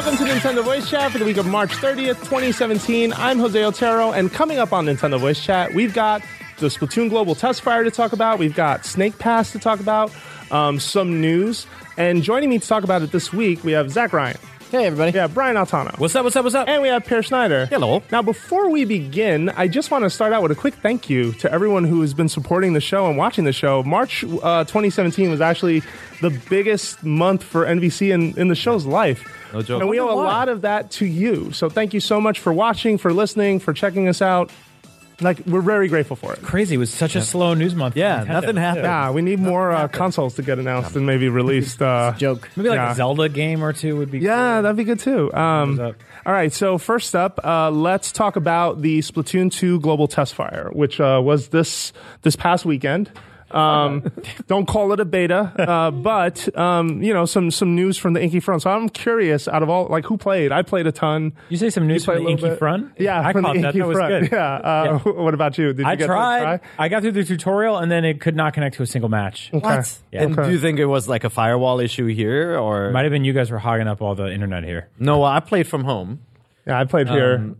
Welcome to Nintendo Voice Chat for the week of March 30th, 2017. I'm Jose Otero, and coming up on Nintendo Voice Chat, we've got the Splatoon Global Test Fire to talk about, we've got Snake Pass to talk about, um, some news, and joining me to talk about it this week, we have Zach Ryan. Hey, everybody. Yeah, Brian Altano. What's up, what's up, what's up? And we have Peer Schneider. Hello. Now, before we begin, I just want to start out with a quick thank you to everyone who has been supporting the show and watching the show. March uh, 2017 was actually the biggest month for NVC in, in the show's life. No joke. And we owe a lot of that to you. So thank you so much for watching, for listening, for checking us out. Like, we're very grateful for it. Crazy. It was such a slow news month. Yeah, Nintendo. nothing happened. Yeah, we need more uh, consoles to get announced and maybe released. Uh, Joke. Maybe like Yeah. a Zelda game or two would be. Yeah, cool. that'd be good too. Um, all right, so first up, uh, let's talk about the Splatoon 2 Global Test Fire, which uh, was this this past weekend. Um, don't call it a beta, uh, but um, you know some some news from the Inky front. So I'm curious. Out of all, like who played? I played a ton. You say some news from the Inky bit? front? Yeah, I from caught the that. Inky That was front. good. Yeah. Uh, What about you? Did you I get to tried. try? I got through the tutorial and then it could not connect to a single match. What? Yeah. And Okay. do you think it was like a firewall issue here, or Might have been you guys were hogging up all the internet here. no? I played from home. Yeah, I played here.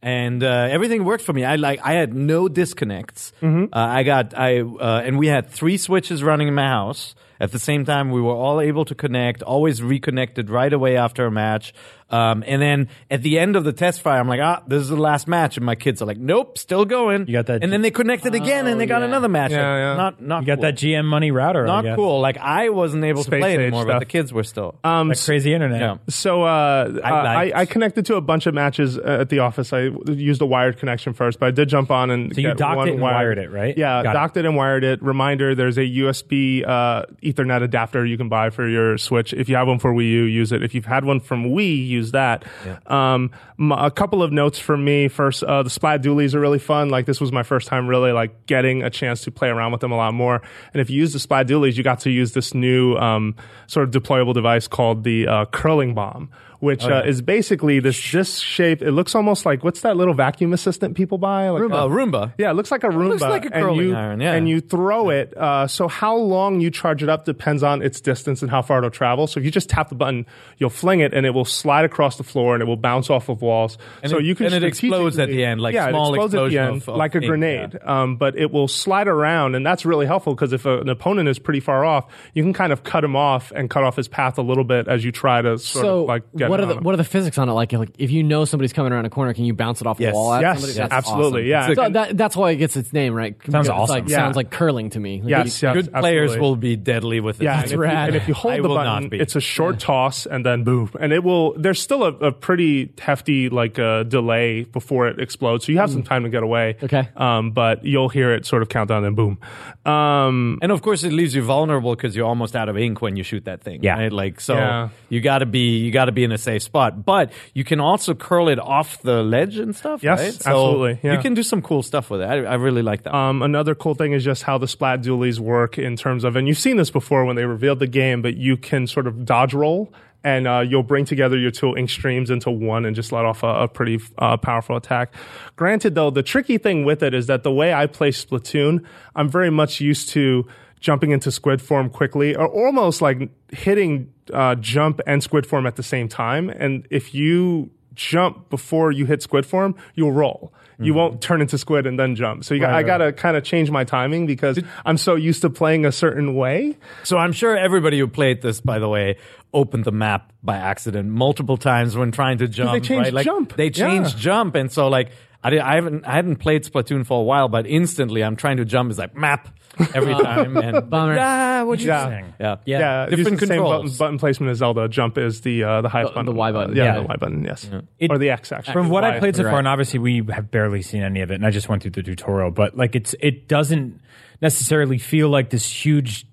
And uh, everything worked for me. I like I had no disconnects. Mm-hmm. Uh, I got I uh, and we had three switches running in my house at the same time. We were all able to connect, always reconnected right away after a match. Um, and then at the end of the test fire, I'm like, ah, this is the last match, and my kids are like, nope, still going. You got that- And then they connected again, and they got yeah. another match. Yeah, yeah. Not not You got cool. that GM money router. I Not guess. cool. Like I wasn't able to Space play age anymore, but stuff. the kids were still. Um, That crazy internet. yeah. So uh, I, I, I connected to a bunch of matches uh, at the office. I used a wired connection first, but I did jump on and So you get docked one it and wired it, right? Yeah, Got it. docked it. and wired it. Reminder: There's a USB uh, Ethernet adapter you can buy for your Switch. If you have one for Wii U, use it. If you've had one from Wii, use that. Um, m- a couple of notes from me. First, uh, the Splat Dualies are really fun. Like this was my first time really like getting a chance to play around with them a lot more. And if you use the Splat Dualies, you got to use this new um, sort of deployable device called the uh, curling bomb. Which uh, is basically this disc shape. It looks almost like what's that little vacuum assistant people buy? Like Uh, Roomba. yeah, it looks like a Roomba. looks like a and curling you, iron, yeah. And you throw it. Uh, so how long you charge it up depends on its distance and how far it'll travel. So if you just tap the button, you'll fling it and it will slide across the floor and it will bounce off of walls. And so it- you can and it explodes at the end, like yeah, small it explodes at the end, of- of like a ink, grenade. Um, but it will slide around, and that's really helpful because if a, an opponent is pretty far off, you can kind of cut him off and cut off his path a little bit as you try to sort So, of like get what are the what are the physics on it? Like, like if you know somebody's coming around a corner, can you bounce it off Yes. the wall at Yes, somebody? yes, That's absolutely, awesome. yeah. So And- that, that's why it gets its name, right? Sounds awesome. Like, Yeah. Sounds like curling to me. Like, Yes, you- yes, Good players will be deadly with it. Yeah, That's and if, you, rad. and if you hold I the button, it's a short toss and then boom, and it will. There's still a, a pretty hefty like uh, delay before it explodes, so you have some time to get away. Okay. um, but you'll hear it sort of count down and boom. Um, And of course, it leaves you vulnerable because you're almost out of ink when you shoot that thing. Yeah. right? like so Yeah. you got to be you got to be in a safe spot. But you can also curl it off the ledge and stuff. Yes, right? So absolutely, yeah. You can do some cool stuff with it. I, I really like that. Um, another cool thing is just how the splat dualies work in terms of, and you've seen this before when they revealed the game, but you can sort of dodge roll and uh, you'll bring together your two ink streams into one and just let off a, a pretty uh, powerful attack. Granted, though, the tricky thing with it is that the way I play Splatoon, I'm very much used to jumping into squid form quickly or almost like hitting uh, jump and squid form at the same time. And if you jump before you hit squid form, you'll roll. You won't turn into squid and then jump. So you got, I got to kind of change my timing because I'm so used to playing a certain way. So I'm sure everybody who played this, by the way, opened the map by accident multiple times when trying to jump. changed right? Like, jump. They changed Yeah. jump, and so like I, did, I haven't I hadn't played Splatoon for a while, but instantly I'm trying to jump. It's like map every time, and Bummer. Ah, what you Yeah. saying? Yeah, Yeah. Yeah, different uses the same button, controls. button placement as Zelda. Jump is the uh, the highest The- button. the Y button. Uh, yeah, Yeah. the Y button. Yes, It- or the X actually. From what Y. I played so You're far, right. and obviously we have barely seen any of it, and I just went through the tutorial, but like it's it doesn't necessarily feel like this huge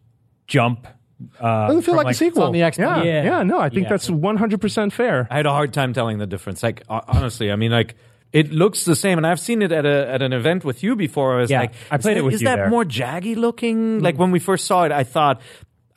jump. Uh, doesn't feel from, like, a sequel. on the Xbox. Yeah, Yeah. yeah, no, I think Yeah. that's 100 percent fair. I had a hard time telling the difference. Like honestly, I mean, like it looks the same, and I've seen it at a at an event with you before. I was Yeah, like, I played is it with Is you that there. more jaggy looking? Mm-hmm. Like when we first saw it, I thought.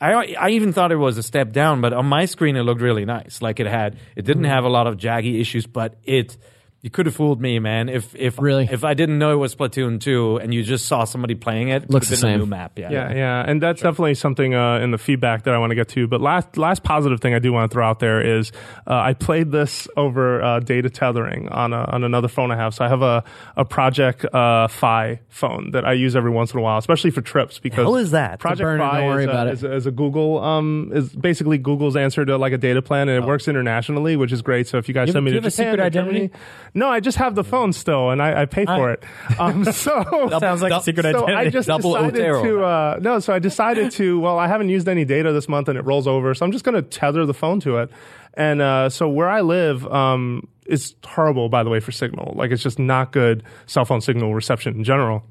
I, I even thought it was a step down, but on my screen it looked really nice. Like it had, it didn't mm-hmm. have a lot of jaggy issues, but it, you could have fooled me, man. If if Really? if I didn't know it was Splatoon two and you just saw somebody playing it, it Looks could have the been a same. new map. Yeah, Yeah, yeah, and that's definitely something uh, in the feedback that I want to get to. But last last positive thing I do want to throw out there is uh, I played this over uh, data tethering on a, on another phone I have. So I have a a Project uh, Fi phone that I use every once in a while, especially for trips. Because hell is that? Project Fi don't is, a, about it. is, a, is a Google um is basically Google's answer to like a data plan, and it works internationally, which is great. So if you guys You have- send me do you to have a Japan secret or Germany- identity? No, I just have the phone still, and I, I pay for it. Um, so Sounds like a secret so identity. I just Double decided Otero. to uh, no. So I decided to. Well, I haven't used any data this month, and it rolls over. So I'm just going to tether the phone to it. And uh, so where I live um, is horrible, by the way, for signal. Like it's just not good cell phone signal reception in general.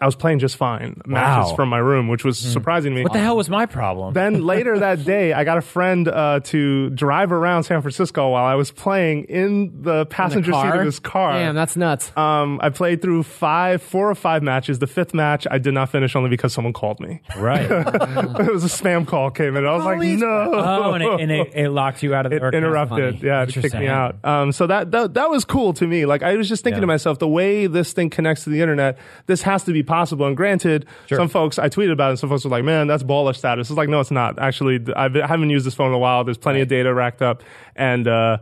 I was playing just fine matches Wow. from my room, which was surprising to me. What the hell was my problem? Then later that day, I got a friend uh, to drive around San Francisco while I was playing in the passenger seat of his car. Damn, that's nuts. um, I played through five, four or five matches. The fifth match, I did not finish only because someone called me. right. it was a spam call came in. I was like, no. Oh, and, it, and it, it locked you out of the it or- interrupted. Funny. Yeah, it kicked Interesting. me out. Um, so that, that that was cool to me. Like I was just thinking to myself, the way this thing connects to the internet, this has to be possible. And granted, some folks I tweeted about it. and Some folks were like, "Man, that's baller status." It's like, no, it's not. Actually, I've, I haven't used this phone in a while. There's plenty of data racked up, and uh,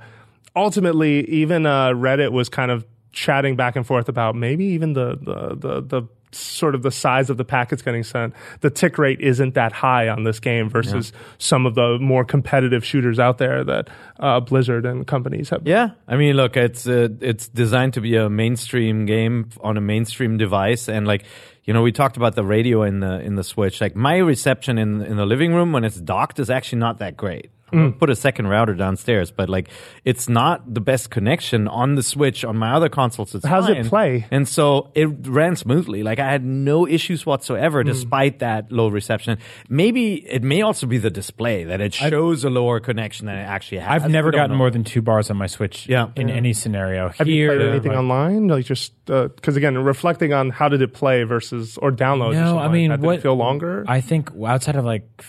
ultimately, even uh, Reddit was kind of chatting back and forth about maybe even the the the, the sort of the size of the packets getting sent. The tick rate isn't that high on this game versus some of the more competitive shooters out there that uh, Blizzard and companies have. Yeah, I mean, look, it's uh, it's designed to be a mainstream game on a mainstream device, and like you know, we talked about the radio in the in the Switch. Like my reception in in the living room when it's docked is actually not that great. I'm Put a second router downstairs, but like it's not the best connection on the Switch. On my other consoles, it's How's it play? And so it ran smoothly. Like I had no issues whatsoever, mm. despite that low reception. Maybe it may also be the display that it shows a lower connection than it actually has. I've never gotten know. more than two bars on my Switch Yeah. in any scenario. Have you Here, played anything like- online? Like just uh, because again, reflecting on how did it play versus or downloads. or No, something I mean, that, did what feel longer? I think outside of like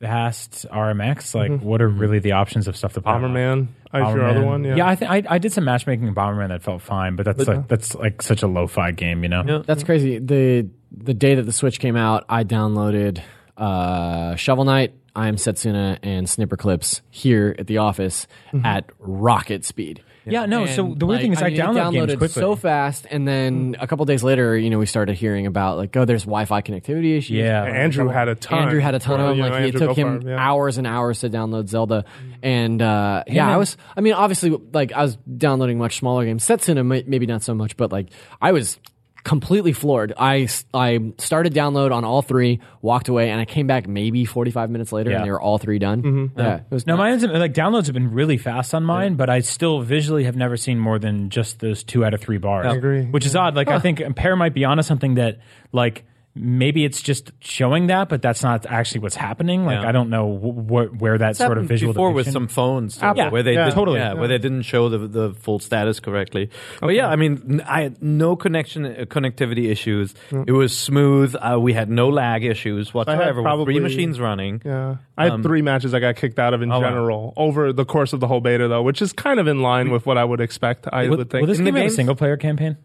fast RMX, like Mm-hmm. what are really the options of stuff to play? on? Bomberman is your other one. Yeah. I think I, I did some matchmaking in Bomberman that felt fine, but that's like that's like such a lo-fi game, you know. That's crazy. The the day that the Switch came out, I downloaded uh, Shovel Knight, I Am Setsuna, and Snipperclips here at the office at rocket speed. Yeah, no. so the weird like, thing is, I, mean, it download games downloaded quickly. so fast, and then a couple days later, you know, we started hearing about like, oh, there's Wi-Fi connectivity issues. Yeah. And Andrew had a ton. Andrew had a ton of them. Like know, it took him for yeah. hours and hours to download Zelda, and uh, yeah, I was. I mean, obviously, like I was downloading much smaller games. Setsuna may- maybe not so much, but like I was completely floored. I, I started download on all three, walked away, and I came back maybe 45 minutes later, Yeah. and they were all three done. Mm-hmm. Yeah, it was No, nuts. mine's like downloads have been really fast on mine, but I still visually have never seen more than just those two out of three bars. I agree. Which is odd. Like I think Peer might be onto something that like maybe it's just showing that, but that's not actually what's happening. Like Yeah. I don't know wh- wh- where that sort of happened visual before with some phones too, Apple. where they Yeah, did, totally. yeah, where they didn't show the the full status correctly. But yeah, I mean, I had no connection uh, connectivity issues. It was smooth. Uh, we had no lag issues whatsoever. with probably- three machines running. Yeah. I had three matches I got kicked out of in wow. general over the course of the whole beta, though, which is kind of in line with what I would expect. I Will, would think, will this In the game have a single player campaign?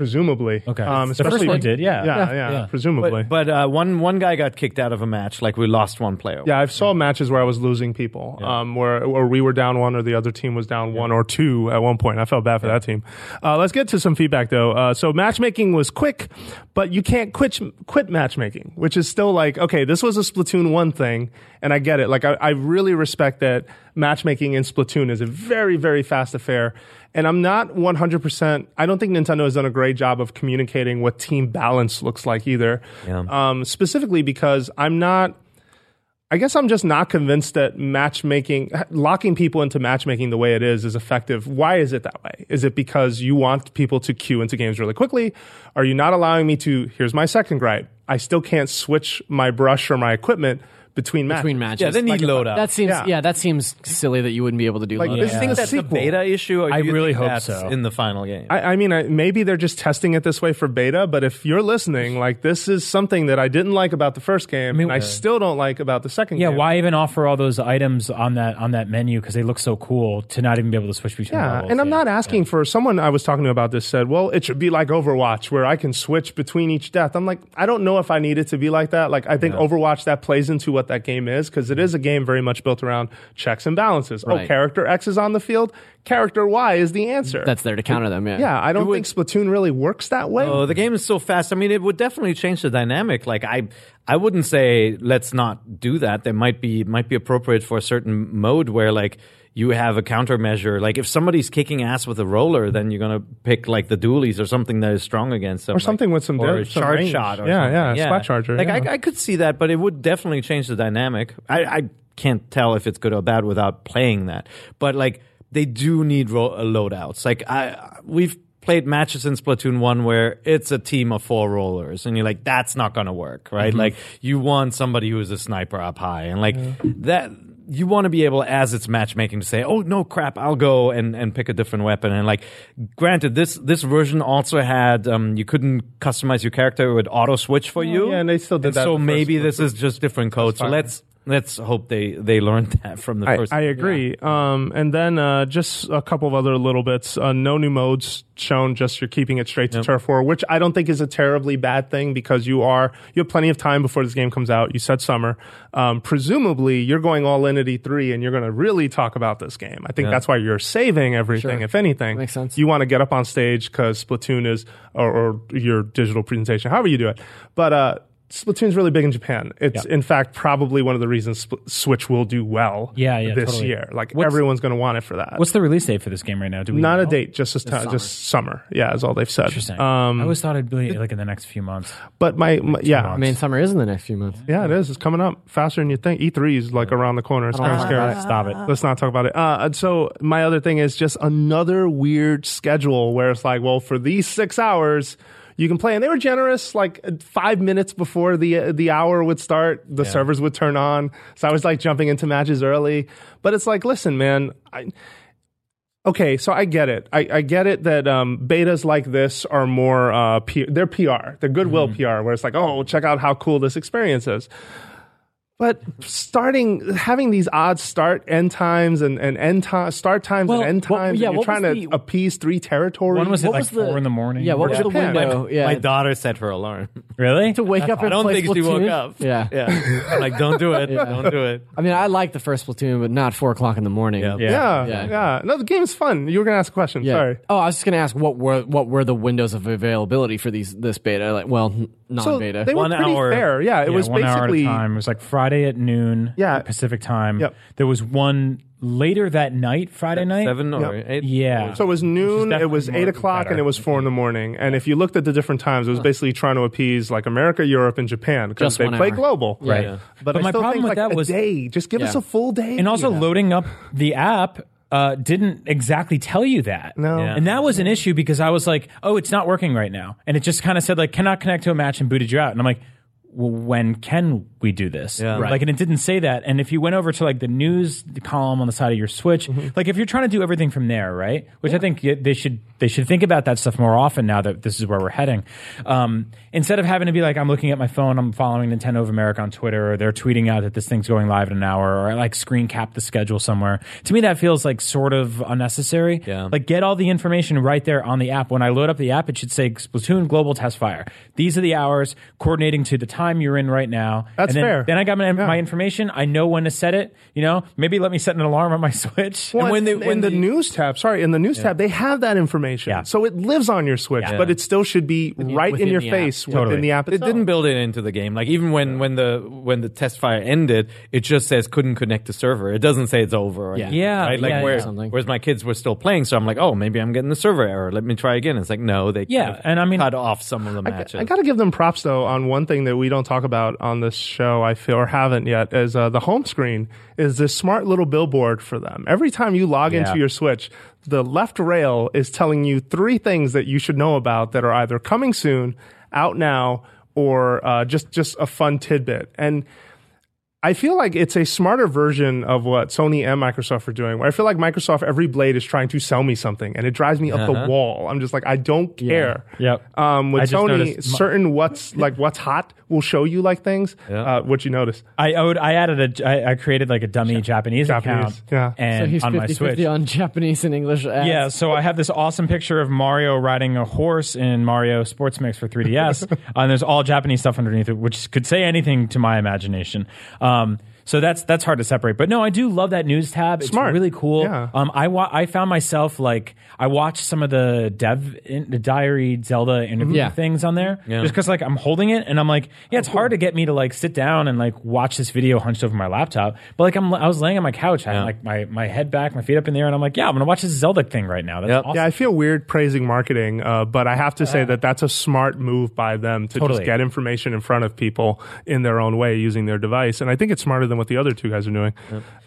Presumably. Okay. Um, The first especially one did, yeah. yeah, Yeah, yeah, yeah. presumably. But, but uh, one one guy got kicked out of a match. Like we lost one player. yeah, I saw matches where I was losing people, um, where or we were down one or the other team was down one or two at one point. I felt bad for that team. Uh, let's get to some feedback though. Uh, so matchmaking was quick, but you can't quit quit matchmaking, which is still like okay, this was a Splatoon one thing, and I get it. Like I, I really respect that matchmaking in Splatoon is a very very fast affair. And I'm not 100%. I don't think Nintendo has done a great job of communicating what team balance looks like either. Yeah. Um, specifically because I'm not. I guess I'm just not convinced that matchmaking, locking people into matchmaking the way it is, is effective. Why is it that way? Is it because you want people to queue into games really quickly? Are you not allowing me to? Here's my second gripe. I still can't switch my brush or my equipment between matches. between matches. Yeah, they need loadouts. That seems Yeah. yeah. that seems silly that you wouldn't be able to do. Like, loadouts. this Do you think is a that's a beta issue? Or I really hope so. In the final game. I, I mean, I, maybe they're just testing it this way for beta, but if you're listening, like this is something that I didn't like about the first game, and I still don't like about the second Yeah, game. why even offer all those items on that on that menu because they look so cool to not even be able to switch between Yeah, levels? and I'm Yeah. not asking for someone I was talking to about this said, well, it should be like Overwatch where I can switch between each death. I'm like, I don't know if I need it to be like that. Like, I think Overwatch that plays into what that game is because it is a game very much built around checks and balances. Oh, character X is on the field, character Y is the answer. That's there to counter them. Yeah. yeah, I don't think Splatoon really works that way. Oh, the game is so fast. I mean, it would definitely change the dynamic. Like I, I wouldn't say let's not do that. There might be might be appropriate for a certain mode where like you have a countermeasure. Like if somebody's kicking ass with a roller, then you're gonna pick like the dualies or something that is strong against them, Or something like- with some or a some charge range. shot. Or Yeah, something. yeah, splat charger, Like yeah. I, I could see that, but it would definitely change the dynamic. I, I can't tell if it's good or bad without playing that. But like they do need ro- loadouts. Like I, we've played matches in Splatoon 1 where it's a team of four rollers and you're like that's not going to work, right? Like you want somebody who's a sniper up high and like that you want to be able as it's matchmaking to say, "Oh no crap, I'll go and and pick a different weapon." And like granted this this version also had um you couldn't customize your character it would auto switch for you. yeah, and they still did And that So in the first maybe this is just different code. So let's let's hope they they learned that from the I, first I agree. Um, and then uh, just a couple of other little bits. Uh, no new modes shown. Just you're keeping it straight to turf war, which I don't think is a terribly bad thing because you are you have plenty of time before this game comes out. You said summer. Um, presumably, you're going all in at E3 and you're going to really talk about this game. I think that's why you're saving everything. Sure. If anything, Makes sense. You want to get up on stage because Splatoon is or, or your digital presentation, however you do it. But uh, Splatoon's really big in Japan. It's in fact probably one of the reasons Spl- Switch will do well Yeah, yeah, this totally. year. Like What's- everyone's going to want it for that. What's the release date for this game right now? Do we Not know? a date, just a ti- just summer. Yeah, is all they've said. Interesting. Um, I always thought it'd be like in the next few months. but my, my yeah, I mean, summer is in the next few months. yeah, it is. It's coming up faster than you think. E3 is like around the corner. It's kind of scary. it. Stop it. Let's not talk about it. Uh, and so my other thing is just another weird schedule where it's like, well, for these six hours, you can play, and they were generous. Like uh, five minutes before the uh, the hour would start, the servers would turn on. So I was like jumping into matches early. But it's like, listen, man, I. Okay, so I get it. I, I get it that um, betas like this are more uh, P- they're PR, they're goodwill PR, where it's like, oh, check out how cool this experience is. But starting having these odd start end times and, and end time start times Well, and end what- times, yeah, and you're trying to the- appease three territories. One was at What like was the- four in the morning. Yeah, what was the Japan. window? Yeah, My daughter set her alarm. Really? to wake up. I and don't play think she woke up. Yeah. Yeah. I'm like, don't do it. Don't do it. I mean, I like the first Splatoon, but not four o'clock in the morning. Yeah. yeah, yeah, Yeah. No, the game's fun. You were gonna ask a question. Yeah. Sorry. Oh, I was just gonna ask what were what were the windows of availability for these this beta? Like, well, non-beta. So they were One pretty hour. fair. Yeah, it Yeah, was one hour at basically time. It was like Friday at noon. Yeah. Pacific time. Yep. There was one later that night, Friday night. Seven or Yep. eight? Yeah. So it was noon, it was eight o'clock, better. and it was four in the morning. And if you looked at the different times, it was basically trying to appease like America, Europe, and Japan because they play hour. global. Right. Yeah. But, But I my still problem think with like that a was- day. Just give us a full day. and also Yeah. loading up the app uh, didn't exactly tell you that. No. Yeah. And that was an issue because I was like, oh, it's not working right now. And it just kind of said, like, cannot connect to a match and booted you out. And I'm like, well, when can we do this? Yeah. Right. Like, and it didn't say that. And if you went over to like the news column on the side of your Switch, Mm-hmm. like if you're trying to do everything from there, right? Which I think they should they should think about that stuff more often now that this is where we're heading. Um, instead of having to be like, I'm looking at my phone, I'm following Nintendo of America on Twitter, or they're tweeting out that this thing's going live in an hour, or I like screen cap the schedule somewhere. To me, that feels like sort of unnecessary. Yeah. Like get all the information right there on the app. When I load up the app, it should say Splatoon Global Test Fire. These are the hours coordinating to the time you're in right now. That's and then, fair. Then I got my, Yeah. my information. I know when to set it. You know, maybe let me set an alarm on my Switch. Well, And when they- in when the news tab, sorry, in the news tab, they have that information, Yeah. so it lives on your Switch, Yeah. but it still should be right in your the app. face Totally. within the app. It didn't build it into the game. Like even when when the when the test fire ended, it just says couldn't connect to server. It doesn't say it's over. Or Yeah. anything, Yeah, right? Like yeah, where, yeah. Something. whereas my kids were still playing, so I'm like, oh, maybe I'm getting the server error. Let me try again. It's like no, they Yeah, kind of and I mean- cut off some of the matches. I got to give them props though on one thing that we don't talk about on this show. I feel or haven't yet is uh, the home screen is this smart little billboard for them. Every time you log Yeah. into your Switch, the left rail is telling you three things that you should know about that are either coming soon, out now, or uh, just just a fun tidbit. And I feel like it's a smarter version of what Sony and Microsoft are doing. Where I feel like Microsoft, every blade is trying to sell me something, and it drives me up the wall. I'm just like, I don't care. Yep. Um, with Sony, noticed my- certain what's like what's hot will show you like things. Uh, what you notice? I owed, I added a I, I created like a dummy Japanese, Japanese, account. yeah. so And he's on my Switch. 50 on Japanese and English ads. Yeah, so I have this awesome picture of Mario riding a horse in Mario Sports Mix for 3DS, and there's all Japanese stuff underneath it, which could say anything to my imagination. Um, um, so that's that's hard to separate. But no, I do love that news tab. It's Smart. really cool. Yeah. Um, I wa- I found myself like I watched some of the dev in, the diary Zelda interview Yeah. things on there Yeah. just because like I'm holding it and I'm like yeah it's hard to get me to like sit down and like watch this video hunched over my laptop but like I'm I was laying on my couch I had Yeah. like my my head back my feet up in the air and I'm like yeah I'm gonna watch this Zelda thing right now that's Yep. awesome. Yeah, I feel weird praising marketing, uh, but I have to say that that's a smart move by them to Totally. just get information in front of people in their own way using their device. And I think it's smarter than what the other two guys are doing.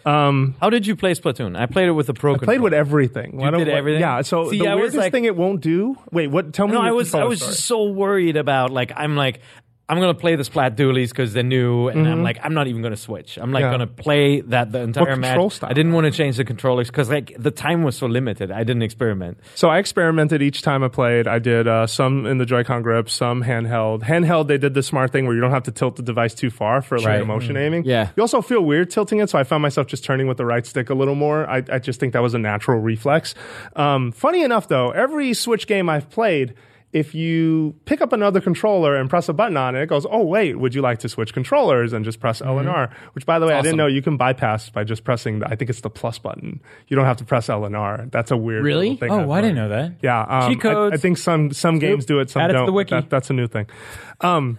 Um, How did you play Splatoon? I played it with the Pro. I played with everything. You did everything? Yeah. So See, the I was weirdest like- thing it won't do. Wait, what? Tell me. No, your I was I was story. just so worried about like I'm like I'm gonna play the Splat Dualies because they're new, and I'm like I'm not even gonna switch. I'm like Mm-hmm. Yeah. gonna play that the entire match. style? I didn't want to change the controllers because like the time was so limited. I didn't experiment. So I experimented each time I played. I did uh, some in the Joy-Con grip, some handheld. Handheld, they did the smart thing where you don't have to tilt the device too far for like Right. motion aiming. Yeah. You also feel weird tilting it, so I found myself just turning with the right stick a little more. I, I just think that was a natural reflex. Um, funny enough, though, every Switch game I've played. If you pick up another controller and press a button on it, it goes, "Oh wait, would you like to switch controllers?" and just press L and R. Which, by the way, I didn't know you can bypass by just pressing. The, I think it's the plus button. You don't have to press L and R. That's a weird Really? thing. Oh, I've I didn't know that. Yeah, um, Cheat codes. I, I think some some games do it, some Add it to don't. the wiki. That, that's a new thing. Um,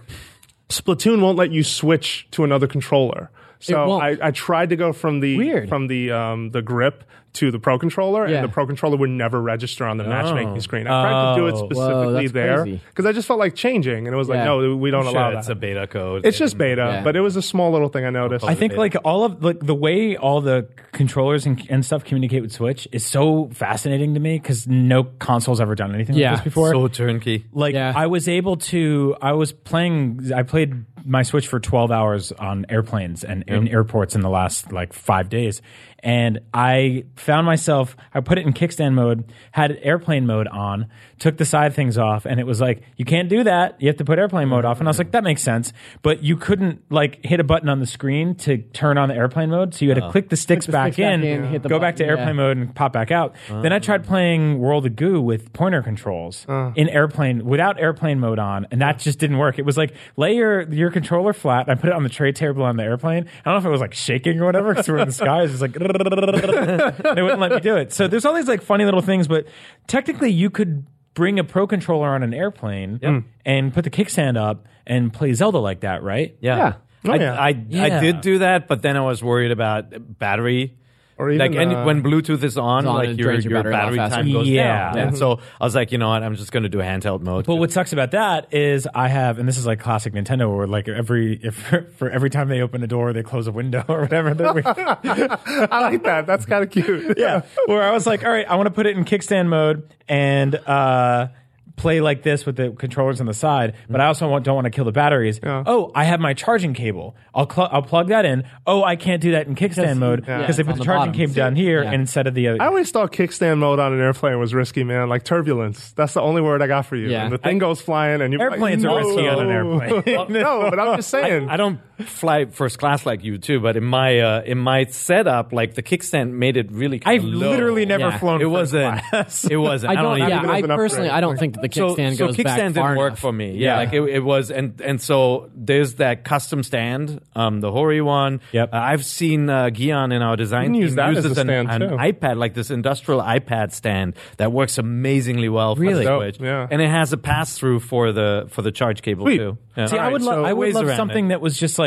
Splatoon won't let you switch to another controller. So. I, I tried to go from the Weird. from the um, the grip to the Pro controller, Yeah. and the Pro controller would never register on the matchmaking screen. I tried to do it Oh. specifically that's there because I just felt like changing, and it was like, Yeah. no, we don't Sure, allow it's that. a beta code. it's just beta, Yeah. but it was a small little thing I noticed. I think like all of like the way all the controllers and, and stuff communicate with Switch is so fascinating to me because no console's ever done anything Yeah. like this before. so turnkey. like Yeah. I was able to I was playing I played my Switch for 12 hours on airplanes and in airports in the last like 5 days and I found myself I put it in kickstand mode had airplane mode on took the side things off and it was like you can't do that you have to put airplane mode off and I was like that makes sense but you couldn't like hit a button on the screen to turn on the airplane mode so you had to oh. click the sticks, the back, sticks back in, in, hit the go back to airplane yeah. mode and pop back out then I tried playing World of Goo with pointer controls uh. in airplane without airplane mode on, and that just didn't work. It was like lay your your controller flat. I put it on the tray table on the airplane. I don't know if it was like shaking or whatever because we're in the sky. It was just like they wouldn't let me do it. So there's all these like funny little things, but technically you could bring a pro controller on an airplane mm. and put the kickstand up and play Zelda like that, right? Yeah. Yeah. Oh, I, yeah. I, Yeah. I did do that, but then I was worried about battery. Or even, like and uh, when Bluetooth is on, on, like it your, drains your your battery a battery faster. time goes Yeah. down. And so I was like, you know what, I'm just going to do a handheld mode. But what sucks about that is I have, and this is like classic Nintendo, where like every if for every time they open a door, they close a window or whatever. We- I like that. That's kind of cute. yeah, where I was like, all right, I want to put it in kickstand mode and uh, play like this with the controllers on the side, but I also want, don't want to kill the batteries. Yeah. Oh, I have my charging cable. I'll cl- I'll plug that in. Oh, I can't do that in kickstand mode because Yeah. they put the the charging bottom. cable down here Yeah. instead of the other. I always thought kickstand mode on an airplane was risky, man. Like turbulence. That's the only word I got for you. Yeah. And the thing goes flying, and you Airplanes are risky on an airplane. no, but I'm just saying. I don't fly first class like you too, but in my uh, in my setup, like the kickstand made it really. I've low. literally never Yeah. flown. It first wasn't. class. It wasn't. I don't. even- yeah, even I personally, upgrade. I don't think that the so, kickstand so goes kickstand back didn't far work enough. for me. Yeah, like it, it was, and and so there's that custom stand, um, the Hori one. Yep. Uh, I've seen uh, Gian in our design You can use team that as uses a an, stand, an iPad, like this industrial iPad stand that works amazingly well for Really? the Dope, Switch. yeah. and it has a pass through for the for the charge cable Sweet. too. Yeah. See, I would love. I would love something that was just like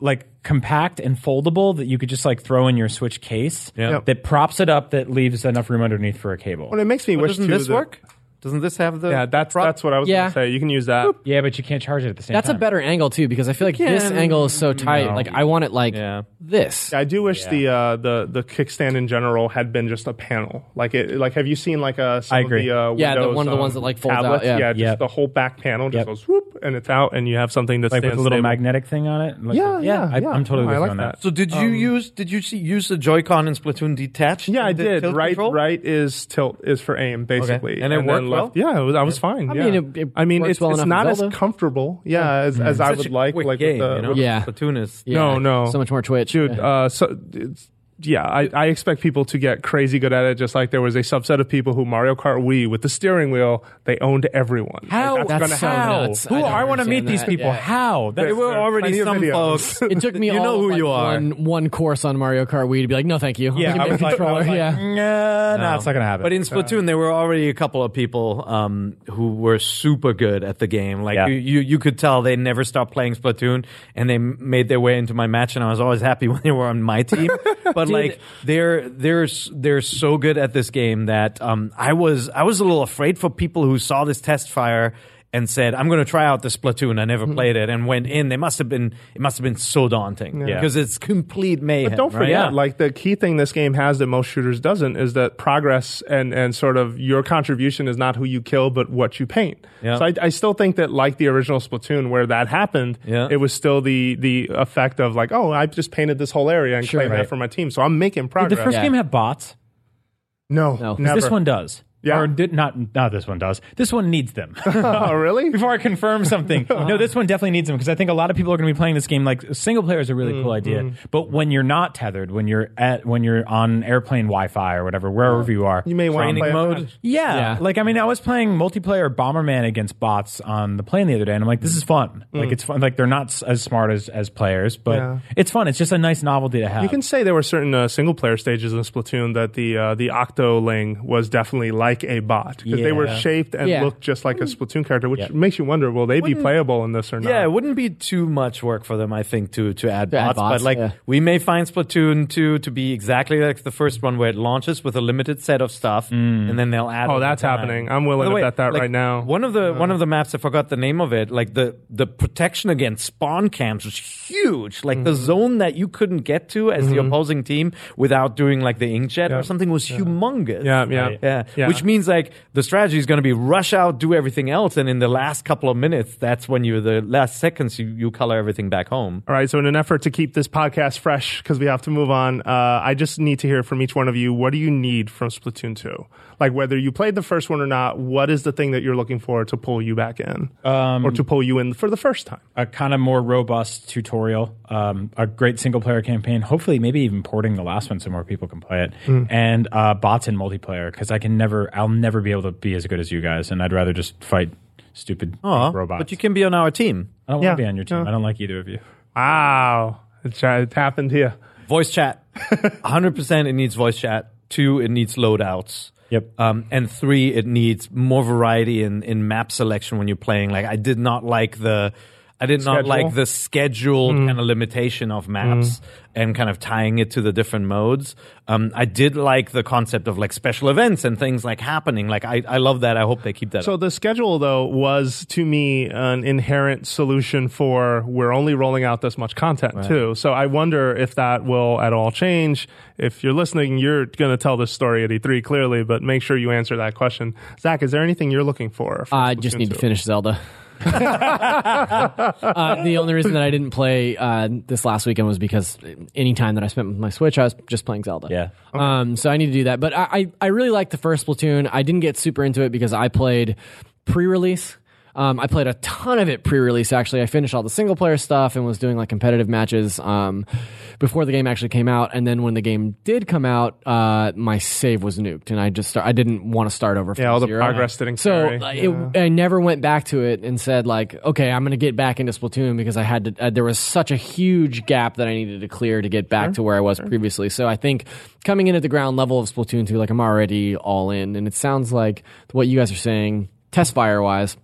like compact and foldable that you could just like throw in your Switch case. Yeah. Yep. That props it up that leaves enough room underneath for a cable. Well, it makes me wish Doesn't too this that- work? Doesn't this have the? Yeah, that's prop? that's what I was Yeah. going to say. You can use that. yeah, but you can't charge it at the same time. That's time. a better angle too, because I feel like this angle is so tight. No. Like I want it like Yeah. this. I do wish the uh, the the kickstand in general had been just a panel. Like it, like have you seen like a some I of agree. the uh, Yeah, the- Windows, one of the um, ones that, like, folds out, tablets? yeah. just Yep. the whole back panel just Yep. goes whoop and it's out, and you have something that's like with a little stable. magnetic thing on it. Like- Yeah, yeah, I, yeah. I'm totally with I you like on that. that. So did you use did you see, use the Joy-Con in Splatoon detached? Yeah, I in the did. tilt Right, control? right is tilt is for aim basically, And it then worked left- Yeah, it was, I was fine. I yeah. mean, it- it I mean, works it's, well it's enough not in as Zelda. comfortable, yeah, as, as I Such would a like. quick Like game, with the, you know? with- Yeah. Splatoon is. Yeah. No, no. So much more Twitch, dude. Yeah. Uh, so it's, yeah, I, I expect people to get crazy good at it. Just like there was a subset of people who Mario Kart Wii with the steering wheel, they owned everyone. How? Like, That's gonna so happen. nuts. Who I I want to meet understand these people. Yeah. How? That, There were already some folks. It took me You all know of, who like, you are. One, one course on Mario Kart Wii to be like, no, thank you. yeah, I was like, I was like, yeah. "Nah, no, it's not gonna happen. But in Splatoon, there were already a couple of people um, who were super good at the game. Like Yeah. you, you, you could tell they never stopped playing Splatoon, and they made their way into my match. And I was always happy when they were on my team. But like they're they're they're so good at this game that um, I was I was a little afraid for people who saw this test fire and said, "I'm going to try out the Splatoon. I never mm-hmm. played it," and went in. They must have been it must have been so daunting Yeah. because it's complete mayhem. But don't right? forget, like the key thing this game has that most shooters doesn't is that progress and and sort of your contribution is not who you kill, but what you paint. Yeah. So I, I still think that like the original Splatoon, where that happened, Yeah. it was still the the effect of like, oh, I just painted this whole area and claimed Right. that for my team, so I'm making Did progress. the first Yeah. game have bots? no, No. 'Cause never. This one does. Yeah. Or did not not this one does. This one needs them. oh, really? Before I confirm something. no, this one definitely needs them because I think a lot of people are going to be playing this game like single player is a really cool idea. But when you're not tethered, when you're at when you're on airplane Wi-Fi or whatever, wherever you are, You may want to Training play a mode. match. yeah. Yeah. Like, I mean, I was playing multiplayer Bomberman against bots on the plane the other day, and I'm like, this is fun. Like, it's fun. Like, they're not as smart as, as players, but Yeah. it's fun. It's just a nice novelty to have. You can say there were certain uh, single player stages in Splatoon that the uh, the Octoling was definitely like a bot because they were shaped and Yeah. looked just like a Splatoon character, which Yeah. makes you wonder: will they be playable in this or not? Yeah, it wouldn't be too much work for them, I think, to to add To add bots. bots, but like, yeah. we may find Splatoon two to be exactly like the first one, where it launches with a limited set of stuff, and then they'll add. Oh, that's happening. I'm willing By to way, bet that like, right now. One of the one of the maps, I forgot the name of it. Like the the protection against spawn camps was huge. Like Mm-hmm. the zone that you couldn't get to as the opposing team without doing like the inkjet or something was humongous. Yeah, yeah. Yeah. Yeah. Which means like the strategy is going to be rush out, do everything else, and in the last couple of minutes, that's when you the last seconds you, you color everything back home. All right. So, in an effort to keep this podcast fresh, because we have to move on, uh, I just need to hear from each one of you. What do you need from Splatoon 2? Like, whether you played the first one or not, what is the thing that you're looking for to pull you back in, Um, or to pull you in for the first time? a kind of more robust tutorial, um, a great single player campaign. Hopefully, maybe even porting the last one so more people can play it, and uh, bots in multiplayer because I can never, I'll never be able to be as good as you guys, and I'd rather just fight stupid Aw, robots. But you can be on our team. I don't Yeah. want to be on your team. Yeah. I don't like either of you. Wow. It's, it happened here. Voice chat. 100% it needs voice chat. Two, it needs loadouts. Yep. Um, and three, it needs more variety in, in map selection when you're playing. Like, I did not like the. I did not like the scheduled kind of limitation of maps and kind of tying it to the different modes. Um, I did like the concept of like special events and things like happening. Like I, I love that. I hope they keep that. So up. the schedule, though, was to me an inherent solution for we're only rolling out this much content too. So I wonder if that will at all change. If you're listening, you're going to tell this story at E3 clearly, but make sure you answer that question. Zach, is there anything you're looking for? for I just need to finish Zelda. Uh, the only reason that I didn't play uh, this last weekend was because any time that I spent with my Switch, I was just playing Zelda. Yeah. Um, so I need to do that. But I, I, I really liked the first Splatoon. I didn't get super into it because I played pre-release. Um, I played a ton of it pre-release. Actually, I finished all the single player stuff and was doing like competitive matches um, before the game actually came out. And then when the game did come out, uh, my save was nuked, and I just start, I didn't want to start over. From Yeah, all the zero. progress didn't So carry. it, I never went back to it and said like, okay, I'm going to get back into Splatoon because I had to. Uh, there was such a huge gap that I needed to clear to get back to where I was previously. So I think coming in at the ground level of Splatoon 2, like I'm already all in, and it sounds like what you guys are saying, test fire wise.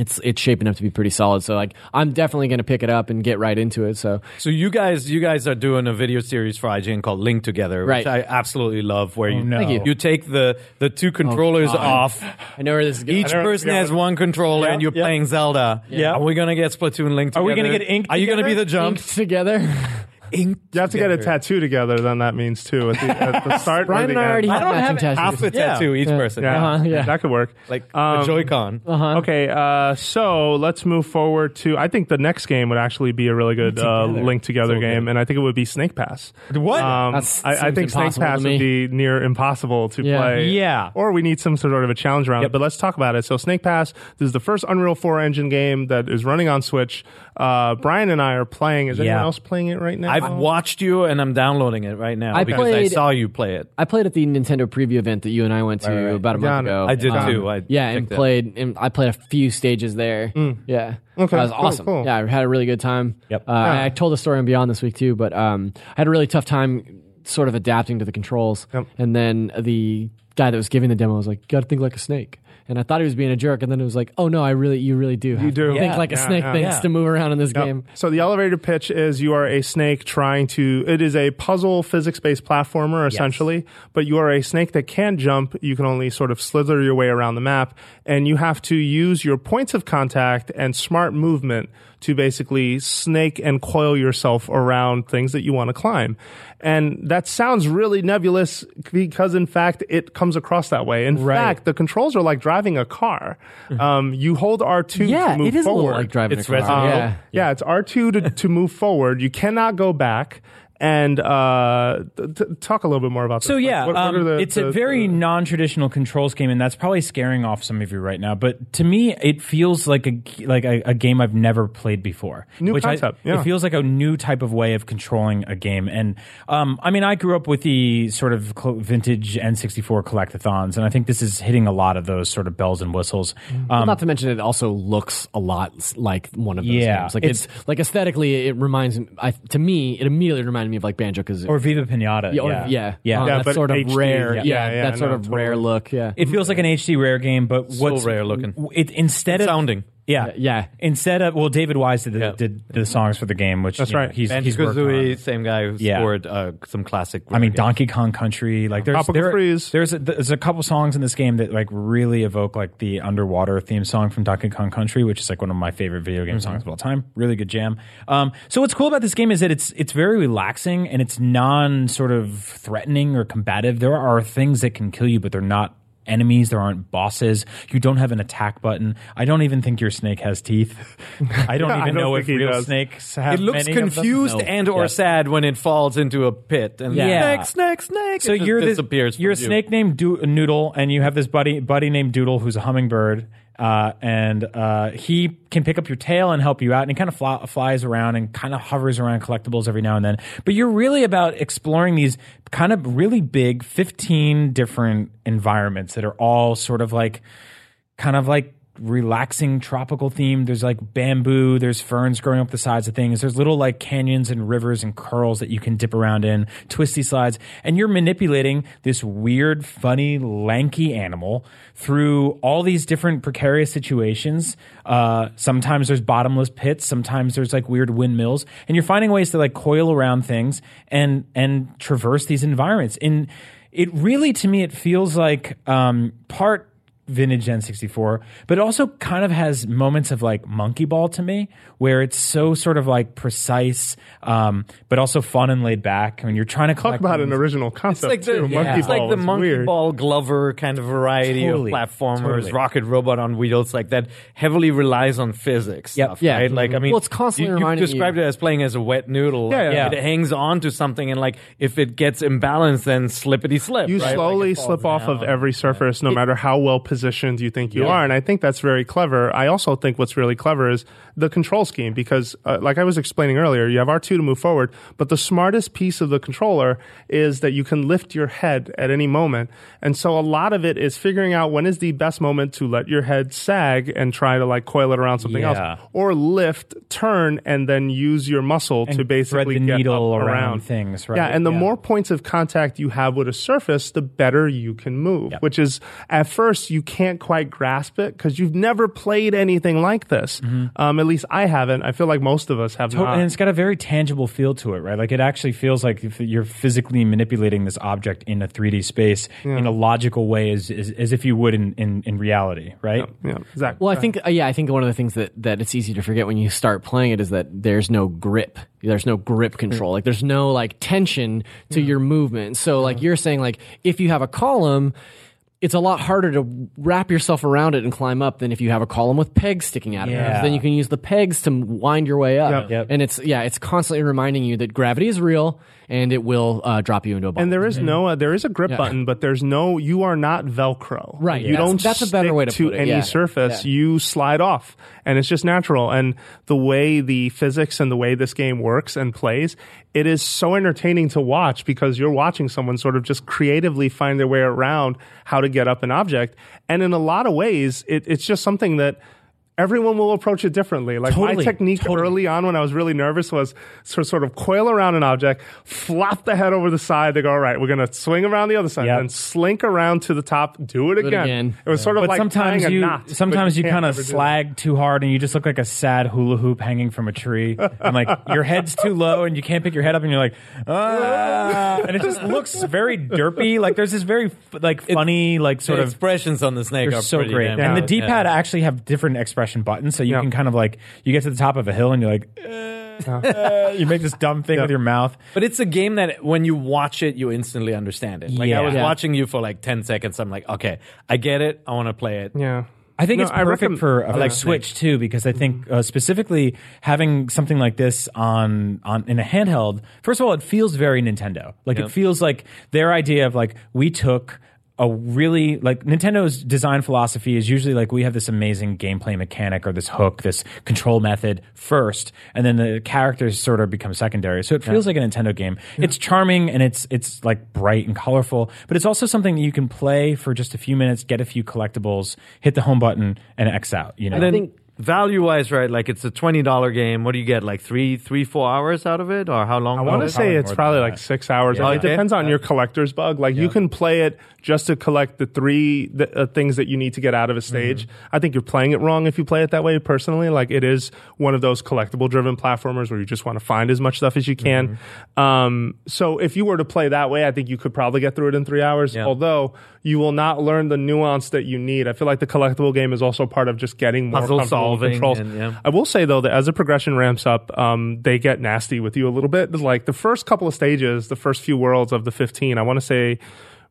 It's it's shaping up to be pretty solid. So like I'm definitely going to pick it up and get right into it. So So you guys, you guys are doing a video series for IGN called Link Together, which Right. I absolutely love. Where oh, you no. Thank you. you take the the two oh, controllers God. off. I know where this is going. Each person has one controller, and you're yeah. playing Zelda. Yeah. Are we gonna get Splatoon Link? Are we gonna get Ink Are you gonna be the together? jump? together. Ink. You have to get a together. tattoo together. Then that means too at the, at the start. or Brian and I end. already I have don't matching have half tattoos. a tattoo each person. Yeah, Uh-huh, yeah. that could work. Like Um, a Joy-Con. Uh-huh. Okay, uh, so let's move forward to. I think the next game would actually be a really good uh, Together. link together So game, good. and I think it would be Snake Pass. What? Um, That's- I, I seems think Snake impossible Pass to would me. be near impossible to Yeah. play. Yeah. Or we need some sort of a challenge around it. But let's talk about it. So Snake Pass, this is the first Unreal 4 engine game that is running on Switch. Uh, Brian and I are playing. Is anyone Yeah. else playing it right now? I've watched you, and I'm downloading it right now I because I played- saw you play it. I played at the Nintendo preview event that you and I went to Right, right. about a Got month it. ago. I did Um, too. I yeah, and checked it. played. And I played a few stages there. Yeah, Okay, that was cool, awesome. cool. Yeah, I had a really good time. Yep. Uh, I, I told the story on Beyond this week too, but um, I had a really tough time sort of adapting to the controls, Yep. and then the guy that was giving the demo was like, "You got to think like a snake." And I thought he was being a jerk, and then it was like, "Oh no, I really, you really do. Have do. to think Yeah. like a Yeah, snake yeah. thinks to move around in this Yep. game." So the elevator pitch is you are a snake trying to. It is a puzzle physics-based platformer essentially, but you are a snake that can't jump. You can only sort of slither your way around the map, and you have to use your points of contact and smart movement to basically snake and coil yourself around things that you want to climb. And that sounds really nebulous because, in fact, it comes across that way. In Right. fact, the controls are like driving a car. Um, you hold R2 Yeah, to move it is forward. a little like driving It's a car. Resident Yeah. Yeah, it's R two to to move forward. You cannot go back. And uh, th- th- talk a little bit more about. So yeah, What- what um, are the- it's the- a very the- non-traditional controls game, and that's probably scaring off some of you right now. But to me, it feels like a like a, a game I've never played before. New which I- yeah. It feels like a new type of way of controlling a game. And um, I mean, I grew up with the sort of cl- vintage N64 collectathons, and I think this is hitting a lot of those sort of bells and whistles. Well, Um, not to mention, it also looks a lot like one of those Yeah, games. Like it's- it's, like aesthetically, it reminds I, to me, it immediately reminded me of like Banjo Kazooie. or Viva Pinata. yeah, or- yeah, yeah, yeah. Uh, Yeah, that sort of HD, rare, yeah. yeah, Yeah, yeah, that sort no, of totally. rare look, yeah. It feels like an HD rare game, but So what's rare looking. It instead of Sounding. Yeah, Yeah. Instead of well, David Wise did the, Yeah. did the songs for the game, which That's you know, right. he's Banjo he's worked Kazooie, on. same guy who Yeah. scored uh, some classic. I mean, games. Donkey Kong Country. Like, there's Tropical there- Freeze. there's a, there's a couple songs in this game that like really evoke like the underwater theme song from Donkey Kong Country, which is like one of my favorite video game songs of all time. Really good jam. Um, so what's cool about this game is that it's it's very relaxing and it's non sort of threatening or combative. There are things that can kill you, but they're not enemies there aren't bosses you don't have an attack button i don't even think your snake has teeth i don't I even don't know if real does. snakes have It looks many of them. confused No. and or Yeah. sad when it falls into a pit and Yeah. snake, snake, snake. So you're this, disappears. You're a you. snake named Do- Noodle, and you have this buddy buddy named Doodle who's a hummingbird, uh, and uh, he can pick up your tail and help you out, and he kind of fly, flies around and kind of hovers around collectibles every now and then. But you're really about exploring these kind of really big, 15 different environments that are all sort of like kind of like relaxing tropical theme. There's like bamboo, there's ferns growing up the sides of things. There's little like canyons and rivers and curls that you can dip around in, twisty slides, and you're manipulating this weird, funny, lanky animal through all these different precarious situations. Uh, sometimes there's bottomless pits, sometimes there's like weird windmills, and you're finding ways to like coil around things and and traverse these environments. In it really to me it feels like um, part vintage N64, but it also kind of has moments of like Monkey Ball to me, where it's so sort of like precise, um, but also fun and laid back. When you're trying to Talk collect about an things. original It's concept like the, too. Monkey it's like ball the monkey weird. ball Glover kind of variety Totally. of platformers, Totally. rocket robot on wheels, like that heavily relies on physics. Yep. Stuff, Yeah. right? Like I mean, Well, it's constantly you, you described you- it as playing as a wet noodle. Yeah, Like, yeah. It hangs on to something, and like if it gets imbalanced, then slippity slip. You right? Slowly it falls slip off of every surface, no matter how well positioned you think you are. And I think that's very clever. I also think what's really clever is the control scheme because, uh, like I was explaining earlier, you have R2 to move forward, but the smartest piece of the controller is that you can lift your head at any moment. And so a lot of it is figuring out when is the best moment to let your head sag and try to like coil it around something Yeah. else, or lift, turn, and then use your muscle to basically the get needle up around things, right? Yeah, and the Yeah. more points of contact you have with a surface, the better you can move. Which is at first you can't quite grasp it because you've never played anything like this. Um, at least I haven't. I feel like most of us have To- not. and it's got a very tangible feel to it, right? Like it actually feels like you're physically manipulating this object in a 3D space in a logical way, as, as, as if you would in, in, in reality, right? yeah, exactly. Well, I think uh, yeah, I think one of the things that that it's easy to forget when you start playing it is that there's no grip. There's no grip control. Like there's no like tension to your movement. So like you're saying like if you have a column it's a lot harder to wrap yourself around it and climb up than if you have a column with pegs sticking out of it. Then you can use the pegs to wind your way up. Yep. Yep. And it's yeah, it's constantly reminding you that gravity is real and it will uh, drop you into a bottom. and there is no, uh, there is a grip Yeah. button, but there's no. You are not Velcro. Right, You yeah. don't. That's a better stick way to to put it, any yeah. surface. Yeah. You slide off, and it's just natural. And the way the physics and the way this game works and plays, it is so entertaining to watch because you're watching someone sort of just creatively find their way around how to get up an object. And in a lot of ways, it, it's just something that everyone will approach it differently. Like my technique totally. early on when I was really nervous was sort sort of coil around an object, flop the head over the side. They go, all right, we're gonna swing around the other side, Yep. and slink around to the top. Do it it again. again. It was sort of But like sometimes tying a you knot, but sometimes you can't kind of ever do that. slag too hard and you just look like a sad hula hoop hanging from a tree. And like your head's too low and you can't pick your head up and you're like, ah, and it just looks very derpy. Like there's this very f- like funny like sort the of expressions on the snake they're so great. damn And the. D-pad Yeah. actually have different expression buttons, so you Yeah. can kind of like you get to the top of a hill and you're like, uh, uh, you make this dumb thing Yeah. with your mouth. But it's a game that when you watch it, you instantly understand it. Like I was Yeah. watching you for like ten seconds. I'm like, okay, I get it. I want to play it. Yeah. I think No, it's perfect recommend- for uh, like like Switch too, because I think uh, specifically having something like this on on in a handheld. First of all, it feels very Nintendo. Like Yeah. it feels like their idea of like we took a really like Nintendo's design philosophy is usually like we have this amazing gameplay mechanic or this hook, this control method first, and then the characters sort of become secondary. So it feels like a Nintendo game. It's charming and it's it's like bright and colorful, but it's also something that you can play for just a few minutes, get a few collectibles, hit the home button, and X out. You know, And then think- value wise, right? Like it's a twenty dollar game. What do you get? Like three, three, four hours out of it, or how long? I want to say it's probably like that. six hours. Yeah. It depends on Yeah. your collector's bug. Like you can play it just to collect the three th- uh, things that you need to get out of a stage. I think you're playing it wrong if you play it that way. Personally, like it is one of those collectible driven platformers where you just want to find as much stuff as you can. Um, so if you were to play that way, I think you could probably get through it in three hours. Yeah. Although you will not learn the nuance that you need. I feel like the collectible game is also part of just getting more Puzzle solving controls. and, yeah. I will say though that as the progression ramps up, um, they get nasty with you a little bit. Like the first couple of stages, the first few worlds of the 15, I want to say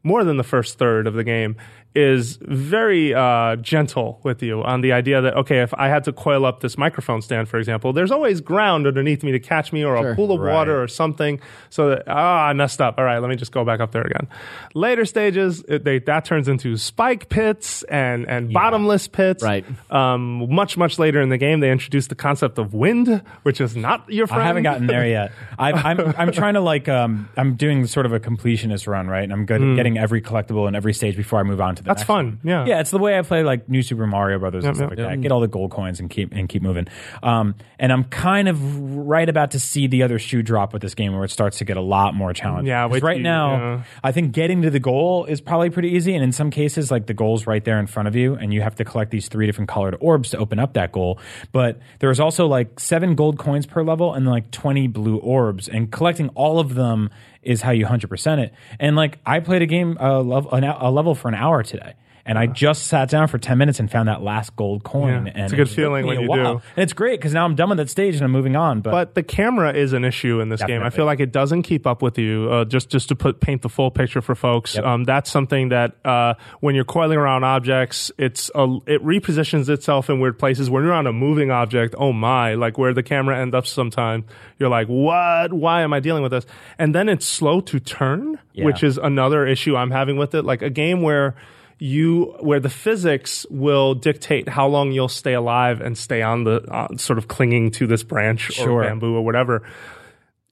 more than the first third of the game is very uh, gentle with you on the idea that okay, if I had to coil up this microphone stand, for example, there's always ground underneath me to catch me, or a pool of water, or something, so that ah, I messed up. All right, let me just go back up there again. Later stages, it, they, that turns into spike pits and and bottomless pits. Right. Um, much much later in the game, they introduced the concept of wind, which is not your friend. I haven't gotten there yet. I, I'm I'm trying to like um I'm doing sort of a completionist run, right? And I'm good at getting every collectible in every stage before I move on to the. That's next fun, one. yeah. yeah. It's the way I play like New Super Mario Brothers and stuff yep, like that. Get all the gold coins and keep and keep moving. Um, and I'm kind of right about to see the other shoe drop with this game, where it starts to get a lot more challenging. Yeah, 'Cause wait right you- now yeah. I think getting to the goal is probably pretty easy, and in some cases, like the goal's right there in front of you, and you have to collect these three different colored orbs to open up that goal. But there's also like seven gold coins per level and like 20 blue orbs, and collecting all of them is how you 100% it. And like I played a game, uh, level, a level for an hour today. And I just sat down for 10 minutes and found that last gold coin. Yeah, and it's a good it feeling when you do. And it's great because now I'm done with that stage and I'm moving on. But, But the camera is an issue in this game. I feel like it doesn't keep up with you. Uh, just just to put paint the full picture for folks, Yep. um, that's something that uh, when you're coiling around objects, it's a, it repositions itself in weird places. When you're on a moving object, oh my, like where the camera ends up sometime, you're like, what? Why am I dealing with this? And then it's slow to turn, Yeah. which is another issue I'm having with it. Like a game where you where the physics will dictate how long you'll stay alive and stay on the uh, sort of clinging to this branch Sure. or bamboo or whatever.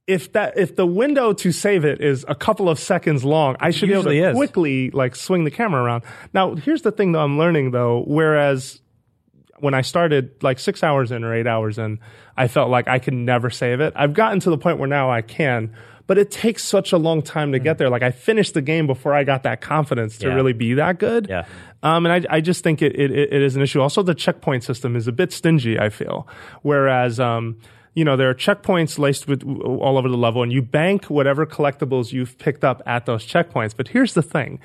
If that if the window to save it is a couple of seconds long, I should be able to is. quickly like swing the camera around. Now, here's the thing that I'm learning though, whereas when I started like six hours in or eight hours in, I felt like I could never save it. I've gotten to the point where now I can, but it takes such a long time to get there. Like I finished the game before I got that confidence to Yeah. really be that good. Yeah. Um, and I, I just think it, it, it is an issue. Also, the checkpoint system is a bit stingy, I feel. Whereas, um, you know, there are checkpoints laced with all over the level, and you bank whatever collectibles you've picked up at those checkpoints. But here's the thing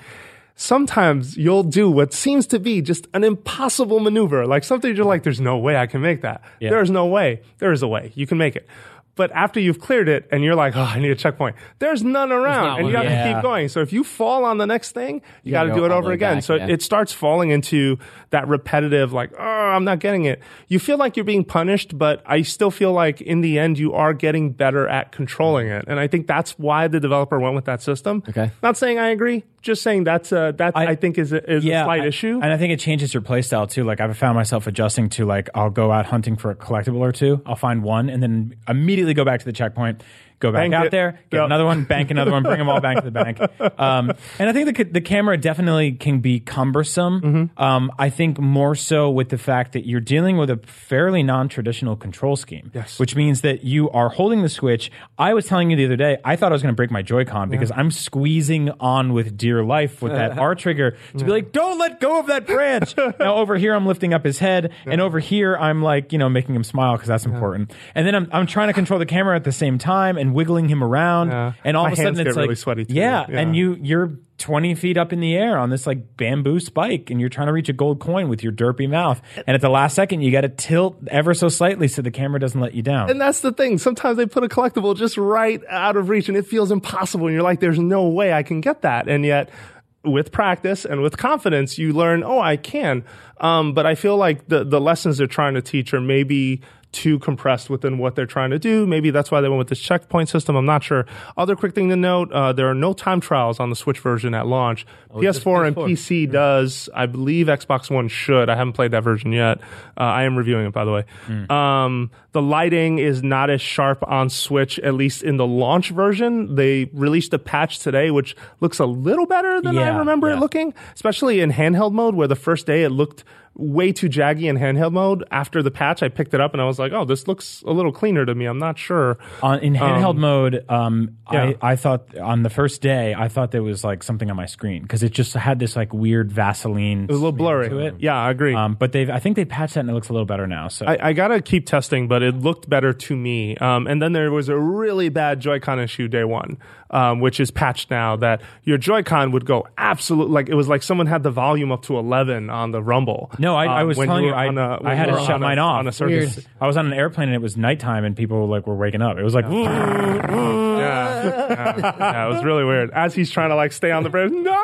sometimes you'll do what seems to be just an impossible maneuver, like something you're like, there's no way I can make that. Yeah. There's no way. There is a way. You can make it. But after you've cleared it and you're like, oh, I need a checkpoint, there's none around and you one. have to keep going. So if you fall on the next thing, you, got gotta go do it over again. back, so yeah. it, it starts falling into that repetitive, like, oh, I'm not getting it. You feel like you're being punished, but I still feel like in the end, you are getting better at controlling it. And I think that's why the developer went with that system. Okay. Not saying I agree, just saying that's uh, that I, I- think is a, is a slight I- issue. And I think it changes your play style too. Like I've found myself adjusting to like I'll go out hunting for a collectible or two. I'll find one and then immediately go back to the checkpoint, go back Bank out it. there, get Yep. another one, bank another one, bring them all back to the bank. Um, and I think the, the camera definitely can be cumbersome. Mm-hmm. Um, I think more so with the fact that you're dealing with a fairly non-traditional control scheme, Yes. which means that you are holding the switch. I was telling you the other day, I thought I was going to break my Joy-Con because I'm squeezing on with dear life with that R trigger to be like, don't let go of that branch. now over here, I'm lifting up his head, and over here, I'm like, you know, making him smile because that's important. And then I'm, I'm trying to control the camera at the same time and wiggling him around, Yeah. and all My of a sudden it's like, really sweaty, yeah, Yeah. and you you're 20 feet up in the air on this like bamboo spike, and you're trying to reach a gold coin with your derpy mouth, and at the last second, you got to tilt ever so slightly so the camera doesn't let you down. And that's the thing. Sometimes they put a collectible just right out of reach and it feels impossible. And you're like, there's no way I can get that. And yet, with practice and with confidence, you learn, oh, I can. Um, but I feel like the, the lessons they're trying to teach are maybe too compressed within what they're trying to do. Maybe that's why they went with this checkpoint system. I'm not sure. Other quick thing to note, uh, there are no time trials on the Switch version at launch. PS4 and PC does. I believe Xbox One should. I haven't played that version yet. Uh, I am reviewing it, by the way. Um, the lighting is not as sharp on Switch, at least in the launch version. They released a patch today, which looks a little better than I Yeah, remember it looking, especially in handheld mode, where the first day it looked way too jaggy in handheld mode. After the patch, I picked it up and I was like, oh, this looks a little cleaner to me. I'm not sure. on, in handheld mode, um, yeah. I, I thought on the first day, I thought there was like something on my screen because it just had this like weird Vaseline. It was a little blurry. to it. Yeah, I agree. Um, but they've, I think they patched that and it looks a little better now. So I, I gotta keep testing, but it looked better to me. Um, and then there was a really bad Joy-Con issue day one, um, which is patched now. That your Joy-Con would go absolute like it was like someone had the volume up to eleven on the Rumble. No, I, I um, was when telling you, were I, on a- I when had to shut on a- mine off. on a circus. Weird. I was on an airplane and it was nighttime and people like were waking up. It was like, Yeah, yeah, yeah, it was really weird. As he's trying to like stay on the bridge, no.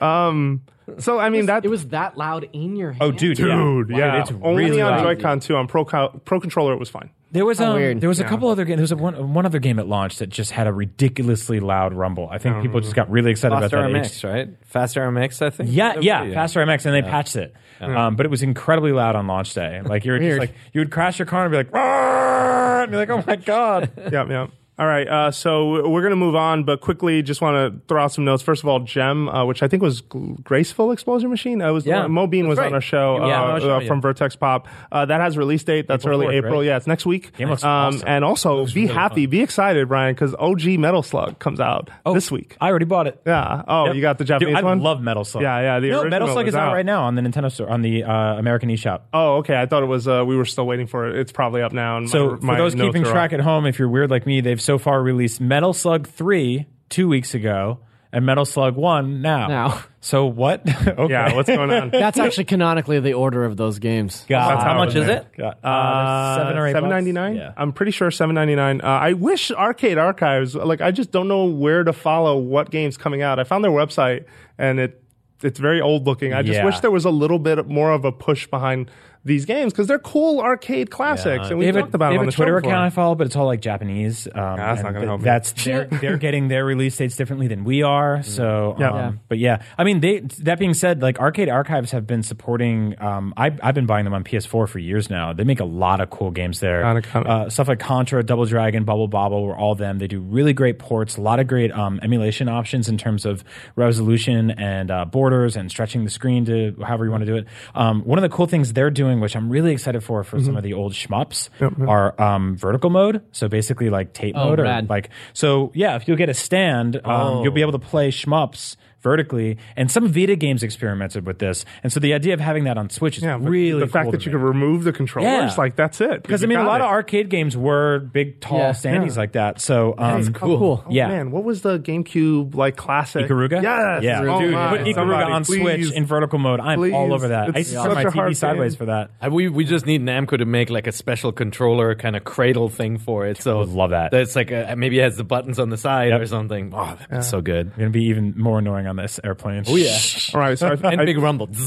um. So I mean that It was that loud in your hand. oh, dude, dude, yeah, yeah, it's only really on loud. Joy-Con too. On Pro Pro Controller, it was fine. There was um, weird. there was a couple other games. There was a one one other game at launch that just had a ridiculously loud rumble. I think people just got really excited Faster about that. MX, right? Fast RMX, I think. Yeah, yeah, Yeah. Fast RMX, and they patched it. Um, but it was incredibly loud on launch day. Like you're just like you would crash your car and be like, "Roar!" and be like, oh my god. yep, yep. All right, uh, so we're going to move on, but quickly, just want to throw out some notes. First of all, Gem, uh, which I think was Graceful Explosion Machine. Uh, was Yeah, Mo Bean was on our show, Yeah, uh, show, uh, from Vertex Pop. Uh, that has release date. That's April early 4th, April. right? Yeah, it's next week. Um, awesome. And also, be really happy, be excited, Brian, because OG Metal Slug comes out this week. I already bought it. Yeah. Oh, Yep. you got the Japanese Dude, I one? love Metal Slug. Yeah, yeah, the no, Metal Slug is out. right now on the Nintendo store on the uh, American eShop. Oh, okay. I thought it was, uh, we were still waiting for it. It's probably up now. And So my, for those keeping track at home, if you're weird like me, they've so far released Metal Slug 3 two weeks ago and Metal Slug 1 now. Now. So what? okay. Yeah, what's going on? That's actually canonically the order of those games. God. That's how How much is is. it? God. Uh, Uh, seven or eight seven bucks? ninety nine. Yeah. I'm pretty sure seven ninety nine. Uh, I wish Arcade Archives like I just don't know where to follow what games coming out. I found their website and it it's very old looking. I just Yeah. wish there was a little bit more of a push behind these games because they're cool arcade classics, and we have, a, talked about they them have on a the Twitter account. I follow, but it's all like Japanese. Um, that's not gonna help me. That's they're, they're getting their release dates differently than we are. So, Yeah. um, Yeah. but yeah, I mean, they. That being said, like Arcade Archives have been supporting. Um, I, I've been buying them on PS4 for years now. They make a lot of cool games there. Kinda, kinda. Uh, stuff like Contra, Double Dragon, Bubble Bobble, were all them. They do really great ports. A lot of great um, emulation options in terms of resolution and uh, borders and stretching the screen to however you want to do it. Um, one of the cool things they're doing, which I'm really excited for for Mm-hmm. some of the old shmups, are um, vertical mode. So basically, like tape Oh, mode or like so. Yeah, if you get a stand, um, you'll be able to play shmups vertically. And some Vita games experimented with this. And so the idea of having that on Switch is Yeah, but really the fact cool that to you me. could remove the controllers, Yeah. like that's it. because I mean, a lot it. of arcade games were big, tall Yeah. standees Yeah. like that. So um, cool. Oh, Yeah. man, what was the GameCube like classic? Ikaruga? Yes. Yeah. Oh, Dude, my. put Ikaruga Somebody, on please. Switch in vertical mode. I'm Please. all over that. I It's used to turn my TV sideways game. for that. Uh, we we just need Namco to make like a special controller kind of cradle thing for it. So Would love that. That's like a, maybe it has the buttons on the side Yep. or something. Oh, that'd so good. Going to be even more annoying on this airplane. Oh yeah, All right, so I, and I- big rumble.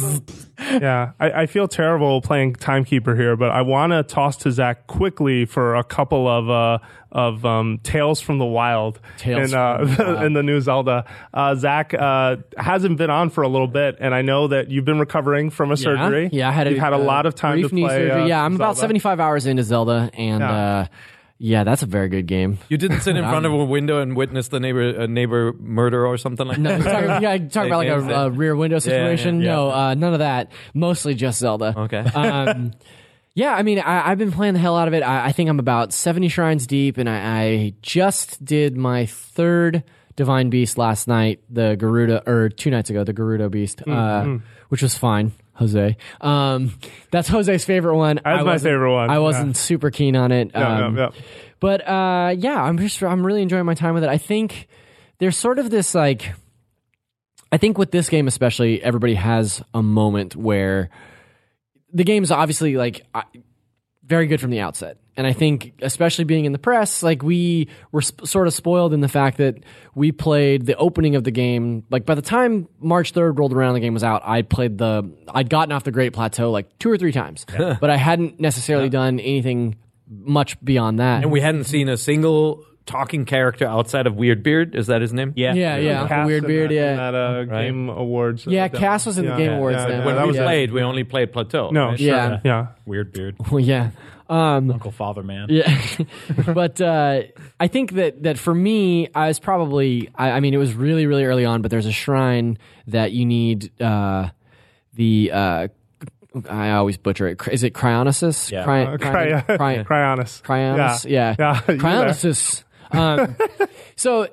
Yeah, I, I feel terrible playing timekeeper here, but I want to toss to Zach quickly for a couple of uh, of um, tales from the wild Tales in, uh, the Wild. in the new Zelda. Uh, Zach uh, hasn't been on for a little bit, and I know that you've been recovering from a surgery. Yeah, I had. You've had a uh, lot of time to play. uh, yeah, I'm about 75 hours into Zelda, and Yeah. Yeah, that's a very good game. You didn't sit in front of a window and witness the neighbor a neighbor murder or something like No, that. you're talking, yeah, you're about like a, a rear window situation. yeah, No, uh, none of that. Mostly just Zelda. Okay. um, yeah, I mean, I, I've been playing the hell out of it. I, I think I'm about 70 shrines deep, and I, I just did my third Divine Beast last night, the Garuda, or two nights ago, the Garuda Beast, uh, which was fine. Jose, um, that's Jose's favorite one. That's I my favorite one, I wasn't super keen on it. Yeah, um, yeah, yeah. But uh, yeah, I'm just I'm really enjoying my time with it. I think there's sort of this like I think with this game especially, everybody has a moment where the game's obviously like very good from the outset. And I think, especially being in the press, like we were sp- sort of spoiled in the fact that we played the opening of the game. Like by the time March 3rd rolled around, the game was out. I played the, I'd gotten off the Great Plateau like two or three times, but I hadn't necessarily done anything much beyond that. and we hadn't seen a single talking character outside of Weird Beard. Is that his name? Yeah. yeah, yeah, Kass weird beard, that, yeah. that uh, game awards. Yeah, uh, Kass was in the Game Awards then. When that we was yeah. played, we only played Plateau. No, right? sure. Yeah. yeah. Weird beard. Well, yeah. Um, Uncle Father Man. Yeah, but uh, I think that that for me, I was probably. I, I mean, it was really really early on, but there's a shrine that you need. Uh, the uh, I always butcher it. Is it Cryonosis? Yeah. Cry, Uh, cry, Cry- cry, Cryonis. Cryonis. Yeah, Yeah. you there. Um, so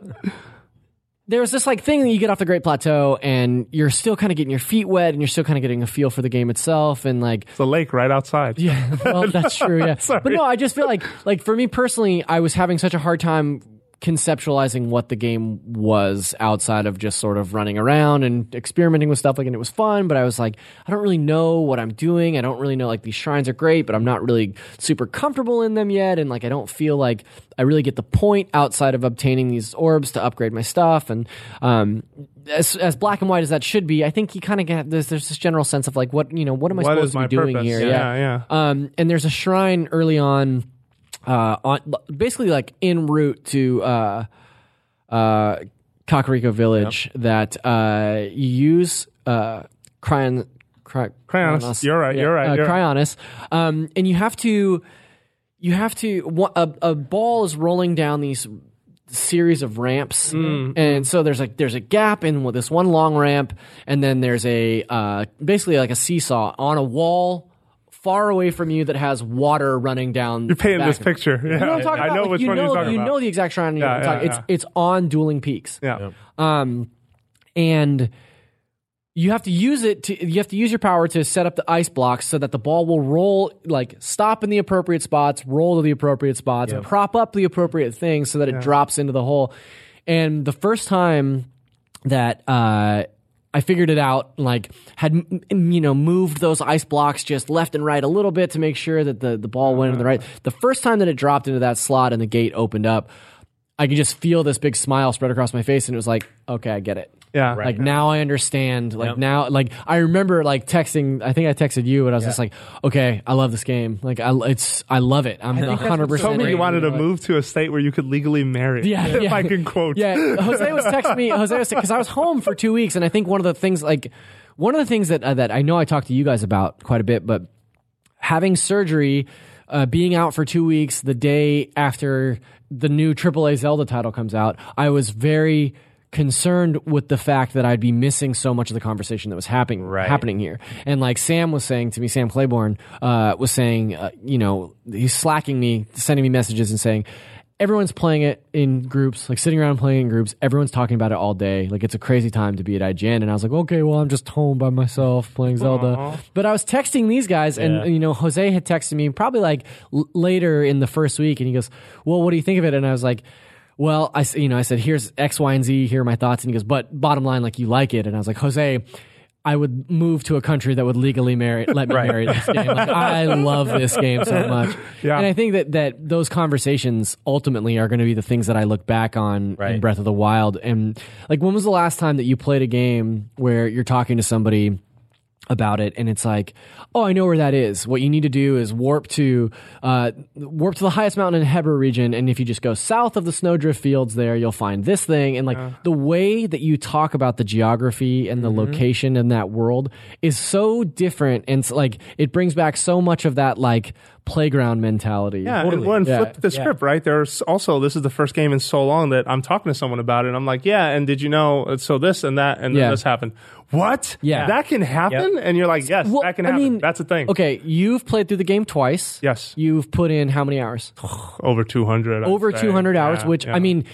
there's this like thing that you get off the Great Plateau, and you're still kind of getting your feet wet, and you're still kind of getting a feel for the game itself, and like It's a lake right outside. yeah, well, that's true. Yeah, but no, I just feel like, like for me personally, I was having such a hard time conceptualizing what the game was outside of just sort of running around and experimenting with stuff. Like, and it was fun, but I was like, I don't really know what I'm doing. I don't really know. Like, these shrines are great, but I'm not really super comfortable in them yet, and like, I don't feel like I really get the point outside of obtaining these orbs to upgrade my stuff. And um, as as black and white as that should be, I think you kind of get there's there's this general sense of like, what you know, what am I What supposed to be doing purpose? here? Yeah, yeah. Um, and there's a shrine early on, uh, on basically like en route to uh, uh, Kakariko Village that uh, you use uh, cryon. Cry, Cryonis. You're right, you're right, Uh, you're right. Cryonis, um, and you have to, you have to. A, a ball is rolling down these series of ramps, Mm. and so there's like there's a gap in this one long ramp, and then there's a uh, basically like a seesaw on a wall far away from you that has water running down. You're painting this picture. Yeah. You know what I'm talking I about? know Like, which you one know, you're talking you about. know the exact shrine. Yeah, you're yeah, talking. yeah. It's it's on Dueling Peaks. yeah. Um, and you have to use it to you have to use your power to set up the ice blocks so that the ball will roll like stop in the appropriate spots, roll to the appropriate spots, prop up the appropriate things so that it drops into the hole. And the first time that uh I figured it out, like had you know moved those ice blocks just left and right a little bit to make sure that the the ball went in the right. The first time that it dropped into that slot and the gate opened up, I could just feel this big smile spread across my face, and it was like, okay, I get it. Yeah. Right Like now I understand. Like now, like I remember like texting. I think I texted you, and I was just like, "Okay, I love this game. Like I, it's I love it. I'm 100 You percent." told me you wanted to move to a state where you could legally marry. Yeah, if yeah. I can quote. Yeah, Jose was texting me. Jose was because I was home for two weeks, and I think one of the things like one of the things that uh, that I know I talked to you guys about quite a bit, but having surgery, uh, being out for two weeks, the day after the new AAA Zelda title comes out, I was very concerned with the fact that I'd be missing so much of the conversation that was happening happening here. And like Sam was saying to me, Sam Claiborne uh, was saying, uh, you know, he's slacking me, sending me messages and saying. Everyone's playing it in groups, like sitting around playing in groups. Everyone's talking about it all day. Like it's a crazy time to be at IGN. And I was like, okay, well, I'm just home by myself playing Zelda. But I was texting these guys, and you know, Jose had texted me probably like l- later in the first week, and he goes, "Well, what do you think of it?" And I was like, "Well, I you know, I said here's X, Y, and Z. Here are my thoughts." And he goes, "But bottom line, like you like it." And I was like, Jose. I would move to a country that would legally marry, let me marry this game. Like, I love this game so much, Yeah. and I think that that those conversations ultimately are going to be the things that I look back on in Breath of the Wild. And like, when was the last time that you played a game where you're talking to somebody about it and it's like oh i know where that is what you need to do is warp to uh, warp to the highest mountain in Hebra region and if you just go south of the snowdrift fields there you'll find this thing and like the way that you talk about the geography and the location in that world is so different and it's like it brings back so much of that like playground mentality Yeah, and one Yeah. flip the script, right? There's also this is the first game in so long that I'm talking to someone about it. and I'm like, yeah, and did you know? uh, So this and that and Yeah. this happened. What? Yeah. that can happen, and you're like, yes, Well, that can I happen. mean, That's a thing. okay you've played through the game twice Yes. you've put in how many hours over 200. Over 200 hours, Yeah, which yeah. I mean,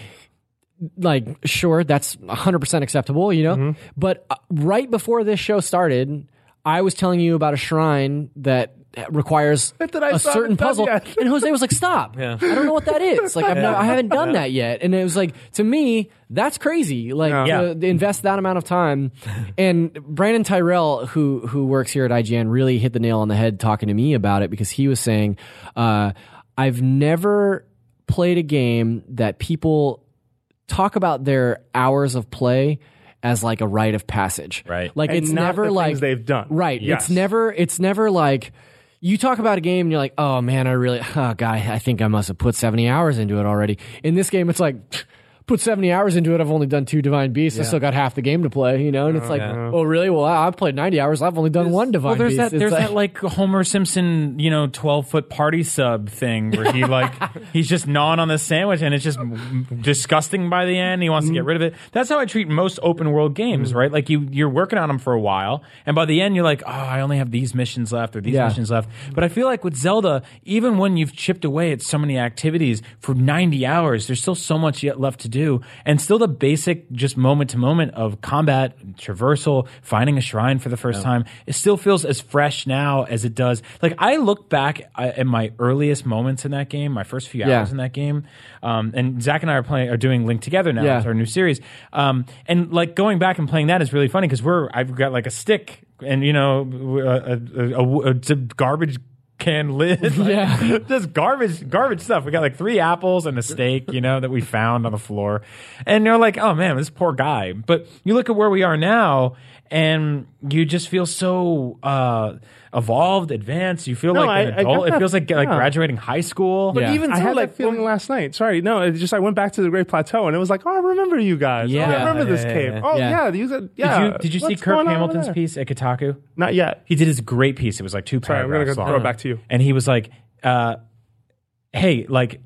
like, sure, that's 100% acceptable, you know? Mm-hmm. But uh, right before this show started, I was telling you about a shrine that requires That I a still certain haven't puzzle. And Jose was like, stop. Yeah. I don't know what that is. Like, I've no, I haven't done that yet. And it was like, to me, that's crazy. Like, Yeah. to, to invest that amount of time. And Brandin Tyrrel, who, who works here at IGN, really hit the nail on the head talking to me about it because he was saying, uh, I've never played a game that people talk about their hours of play as like a rite of passage. Right. Like And it's not never the like they've done. Right. Yes. It's never it's never like you talk about a game and you're like, oh man, I really, oh god, I think I must have put 70 hours into it already. In this game, it's like, put 70 hours into it. I've only done two Divine Beasts. I still got half the game to play, you know? And it's oh, like, oh really? Well, I- I've played 90 hours. I've only done one Divine Well, there's Beast. that It's there's like- that like Homer Simpson, you know, twelve foot party sub thing where he like he's just gnawing on the sandwich and it's just disgusting by the end. He wants to get mm. rid of it. That's how I treat most open world games, mm. right? Like you you're working on them for a while, and by the end you're like, oh, I only have these missions left or these Yeah. missions left. But I feel like with Zelda, even when you've chipped away at so many activities for 90 hours, there's still so much yet left to do, and still the basic just moment to moment of combat, traversal, finding a shrine for the first time, it still feels as fresh now as it does. Like I look back at my earliest moments in that game, my first few Yeah. hours in that game, um, and Zach and I are playing are doing Link Together now. Yeah. It's our new series, um, and like going back and playing that is really funny because we're I've got like a stick and you know a, a, a, a garbage can lid. Like, Yeah. just garbage, garbage stuff. We got like three apples and a steak, you know, that we found on the floor. And you're like, oh man, this poor guy. But you look at where we are now and you just feel so uh, evolved, advanced. You feel No, like an I- I adult. got it that- feels like, like graduating high school. Yeah. Even I had like that feeling last night. Sorry, no, it just I went back to the Great Plateau and it was like, oh, I remember you guys. Yeah. oh, I remember this Yeah, cave. yeah, Oh yeah. yeah, these are, yeah. Did you, did you see What's Kirk going on over Hamilton's piece at Kotaku? Not yet. He did his great piece. It was like two Sorry, I'm gonna go long. throw it back to you. And he was like, uh, "Hey, like,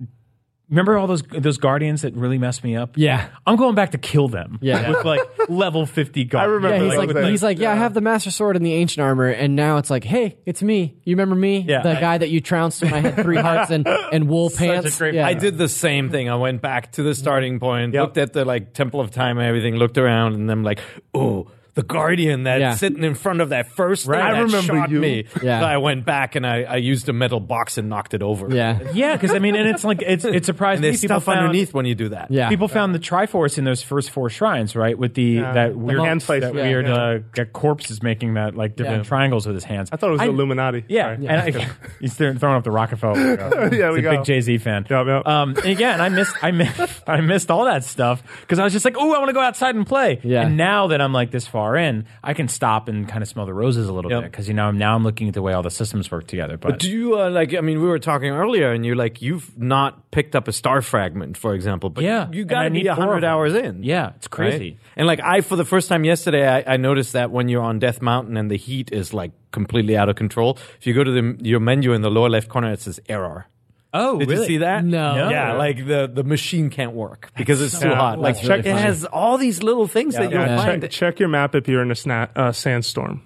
remember all those those guardians that really messed me up? Yeah. I'm going back to kill them. Yeah. with like level 50 guardians. remember yeah, he's that like, was he's like, yeah, I have the master sword and the ancient armor, and now it's like, hey, it's me. You remember me, Yeah. the guy that you trounced when I had three hearts and, and wool pants. great- yeah. I did the same thing. I went back to the starting point, looked at the like Temple of Time and everything, looked around, and I'm like, oh, the Guardian that's Yeah. sitting in front of that first thing I that remember shot you. me. Yeah. So I went back and I, I used a metal box and knocked it over. Yeah, Yeah, because I mean, and it's like it's it surprised And me. there's People stuff found, underneath when you do that. yeah. People found the Triforce in those first four shrines, right? With the that weird, hand that placement. weird Yeah. uh, that corpse is making that like different Yeah. triangles with his hands. I thought it was the Illuminati. Yeah, Sorry. and I, he's throwing throwing up the Rockefeller. logo. Yeah, we he's a go. big Jay Z fan. Yep, yep. Um, and again, I missed, I missed, I missed all that stuff because I was just like, oh, I want to go outside and play. Yeah. And now that I'm like this far in, I can stop and kind of smell the roses a little Yep. bit because you know now I'm looking at the way all the systems work together. But, But do you uh, like? I mean, we were talking earlier, and you're like, you've not picked up a star fragment, for example. But Yeah, you got to be hundred hours in. Yeah, it's right? crazy. And like I, for the first time yesterday, I, I noticed that when you're on Death Mountain and the heat is like completely out of control, if you go to the your menu in the lower left corner, it says error. Oh, Did you see that? No. No. Yeah, like the, the machine can't work because it's too Yeah. hot. Like That's really check, it has all these little things that you'll Yeah. find. Check, check your map if you're in a sna- uh, sandstorm.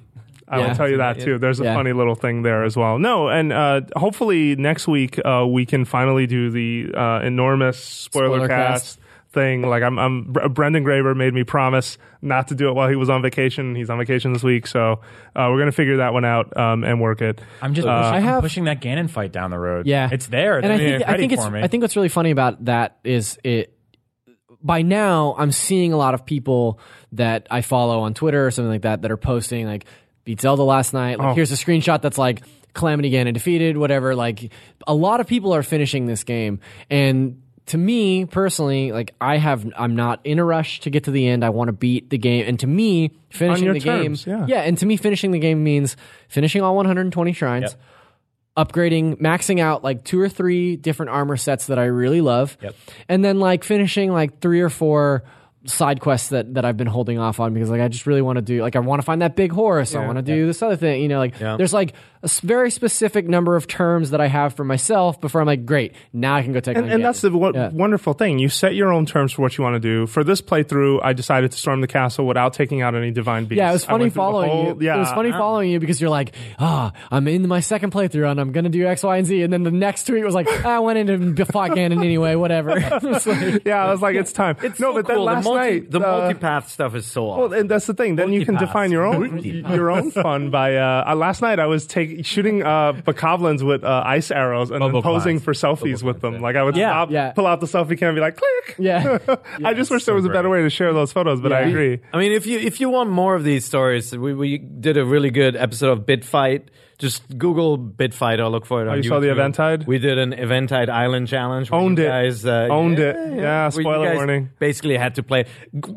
I Yeah. will tell you that too. There's a Yeah. funny little thing there as well. No, and uh, hopefully next week uh, we can finally do the uh, enormous spoiler, Spoiler cast. cast. Thing like I'm, I'm. Brendan Graeber made me promise not to do it while he was on vacation. He's on vacation this week, so uh, we're gonna figure that one out um, and work it. I'm just Uh, pushing, I I'm have- pushing that Ganon fight down the road. Yeah, it's there. and I think I think it's me. I think what's really funny about that is it. By now, I'm seeing a lot of people that I follow on Twitter or something like that that are posting like beat Zelda last night. Like Oh. here's a screenshot that's like Calamity Ganon defeated, whatever. Like a lot of people are finishing this game and. To me personally, like I have, I'm not in a rush to get to the end. I want to beat the game, and to me, finishing the terms, game, yeah. and to me, finishing the game means finishing all 120 shrines, upgrading, maxing out like two or three different armor sets that I really love, and then like finishing like three or four side quests that, that I've been holding off on because like I just really want to do like I want to find that big horse I want to do this other thing you know like there's like a very specific number of terms that I have for myself before I'm like great now I can go take and, and that's the wo- Yeah. wonderful thing. You set your own terms for what you want to do. For this playthrough, I decided to storm the castle without taking out any divine beasts. Yeah, it was funny went through the following whole- you. Yeah, It was funny following you because you're like, ah, I'm in my second playthrough and I'm gonna do X, Y, and Z, and then the next tweet was like, I went in and fought Ganon anyway, whatever. Like- Yeah, I was like, it's time. It's no, so but then cool. last the multi, night, the uh, multipath stuff is so awesome. Well, and that's the thing. Then you can define your own your own fun by. Uh, uh, last night I was take, shooting uh, bokoblins with uh, ice arrows and then Bubble posing class. for selfies with them. Like I would Yeah, stop, yeah. pull out the selfie cam, and be like, click. Yeah. I just wish there was a better way to share those photos, but I agree. I mean, if you if you want more of these stories, we, we did a really good episode of Bit Fight. Just Google Bit Fight or look for it on Oh, you saw the Eventide? We did an Eventide Island challenge. Owned you it. Guys, uh, Owned it. Yeah, where spoiler you guys warning. Basically, had to play.